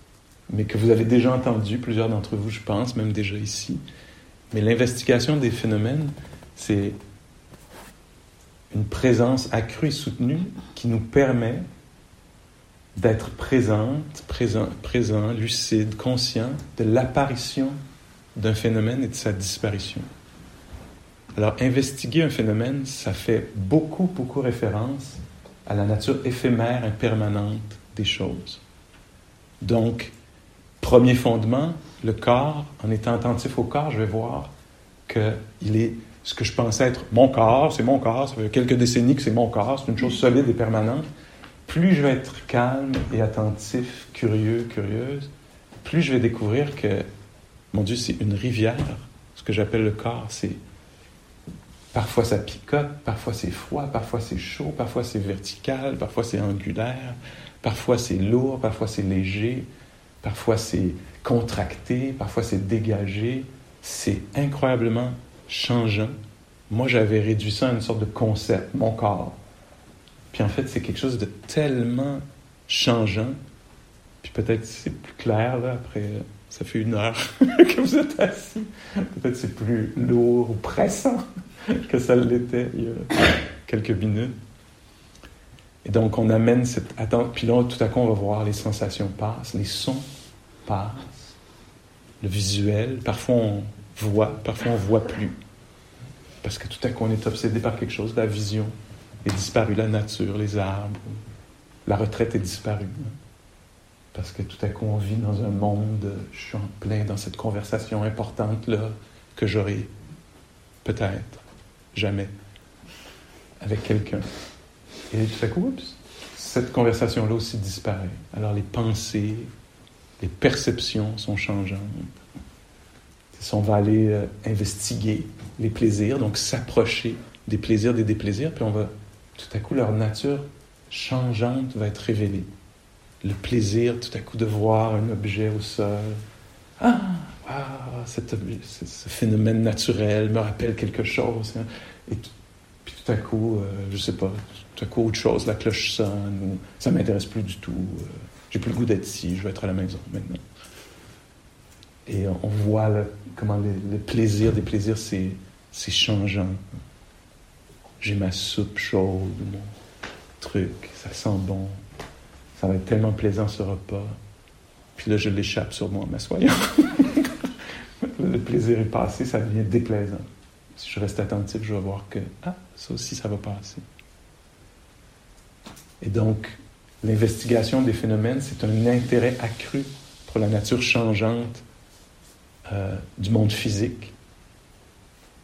mais que vous avez déjà entendu, plusieurs d'entre vous, je pense, même déjà ici. Mais l'investigation des phénomènes, c'est une présence accrue et soutenue qui nous permet d'être présente, présent, présent, lucide, conscient de l'apparition d'un phénomène et de sa disparition. Alors, investiguer un phénomène, ça fait beaucoup, beaucoup référence à la nature éphémère, impermanente des choses. Donc, premier fondement, le corps, en étant attentif au corps, je vais voir qu'il est ce que je pensais être mon corps, c'est mon corps, ça fait quelques décennies que c'est mon corps, c'est une chose solide et permanente. Plus je vais être calme et attentif, curieux, curieuse, plus je vais découvrir que, mon Dieu, c'est une rivière. Ce que j'appelle le corps, c'est Parfois ça picote, parfois c'est froid, parfois c'est chaud, parfois c'est vertical, parfois c'est angulaire, parfois c'est lourd, parfois c'est léger, parfois c'est contracté, parfois c'est dégagé. C'est incroyablement changeant. Moi, j'avais réduit ça à une sorte de concept, mon corps. Puis en fait, c'est quelque chose de tellement changeant. Puis peut-être c'est plus clair, là, après, ça fait une heure que vous êtes assis. Peut-être c'est plus lourd ou pressant. que ça l'était il y a quelques minutes. Et donc, on amène cette attente. Puis là, tout à coup, on va voir les sensations passent, les sons passent, le visuel. Parfois, on voit, parfois, on voit plus. Parce que tout à coup, on est obsédé par quelque chose. La vision est disparue, la nature, les arbres, la retraite est disparue. Parce que tout à coup, on vit dans un monde, je suis en plein dans cette conversation importante-là que j'aurai peut-être jamais avec quelqu'un. Et tout à coup, cette conversation-là aussi disparaît. Alors les pensées, les perceptions sont changeantes. On va aller investiguer les plaisirs, donc s'approcher des plaisirs, des déplaisirs, puis on va, tout à coup, leur nature changeante va être révélée. Le plaisir, tout à coup, de voir un objet au sol. Ah, ah, ce phénomène naturel me rappelle quelque chose. Hein. Et puis tout à coup, euh, je sais pas, tout à coup autre chose, la cloche sonne, ou ça m'intéresse plus du tout, euh, j'ai plus le goût d'être ici, je veux être à la maison maintenant. Et on voit comment le, plaisir des plaisirs, c'est, c'est changeant. J'ai ma soupe chaude, mon truc, ça sent bon, ça va être tellement plaisant ce repas. Puis là, je l'échappe sur moi en m'assoyant. le plaisir est passé, ça devient déplaisant. Si je reste attentif, je vais voir que, ah, ça aussi, ça va passer. Et donc, l'investigation des phénomènes, c'est un intérêt accru pour la nature changeante euh, du monde physique,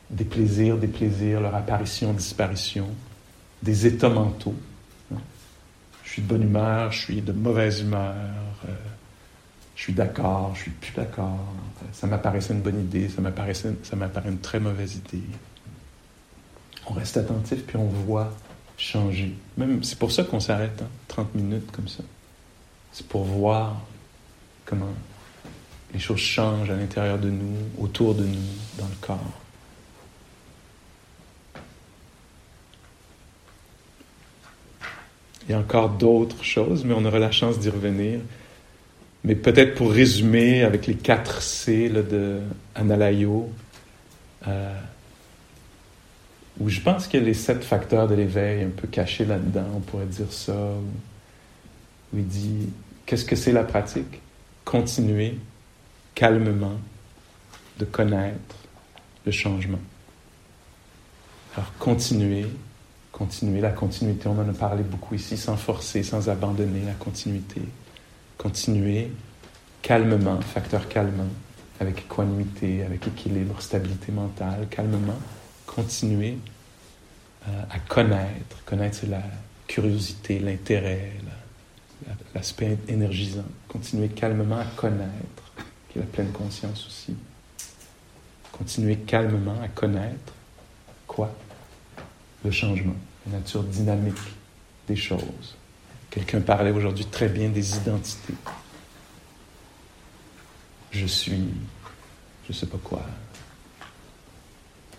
des plaisirs, des plaisirs, leur apparition, disparition, des états mentaux. Je suis de bonne humeur, je suis de mauvaise humeur. Euh, je suis d'accord, je suis plus d'accord. Ça m'apparaissait une bonne idée, ça m'apparaissait, ça m'apparaît une très mauvaise idée. On reste attentif puis on voit changer. Même, c'est pour ça qu'on s'arrête 30 hein, minutes comme ça. C'est pour voir comment les choses changent à l'intérieur de nous, autour de nous, dans le corps. Il y a encore d'autres choses, mais on aura la chance d'y revenir. Mais peut-être pour résumer avec les quatre C de Analayo, euh, où je pense qu'il y a les sept facteurs de l'éveil un peu cachés là-dedans, on pourrait dire ça, où, il dit qu'est-ce que c'est la pratique? Continuer calmement de connaître le changement. Alors continuer, continuer la continuité, on en a parlé beaucoup ici, sans forcer, sans abandonner la continuité. Continuer calmement, facteur calmant, avec équanimité, avec équilibre, stabilité mentale, calmement, continuer euh, à connaître. Connaître, la curiosité, l'intérêt, l'aspect énergisant. Continuer calmement à connaître, qui est la pleine conscience aussi. Continuer calmement à connaître quoi? Le changement, la nature dynamique des choses. Quelqu'un parlait aujourd'hui très bien des identités. Je suis, je ne sais pas quoi,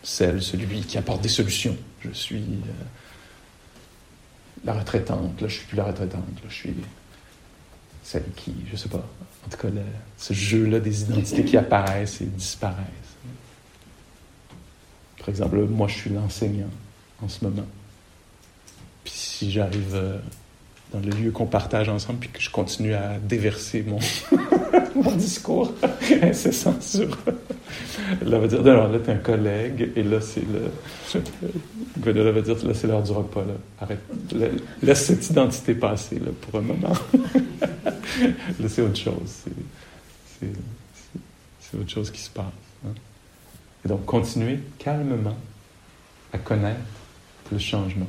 celle, celui qui apporte des solutions. Je suis euh, la retraitante, là je suis plus la retraitante, là je suis celle qui, je sais pas, en tout cas ce jeu-là des identités qui apparaissent et disparaissent. Par exemple, moi je suis l'enseignant en ce moment. Puis si j'arrive euh, dans le lieu qu'on partage ensemble, puis que je continue à déverser mon, mon discours incessant sur. Là, va dire, non, là, t'es un collègue, et là, c'est le. Va dire, là, c'est l'heure du repas, là. Arrête. laisse cette identité passer, là, pour un moment. là, c'est autre chose. C'est autre chose qui se passe. Hein. Et donc, continuer calmement à connaître le changement.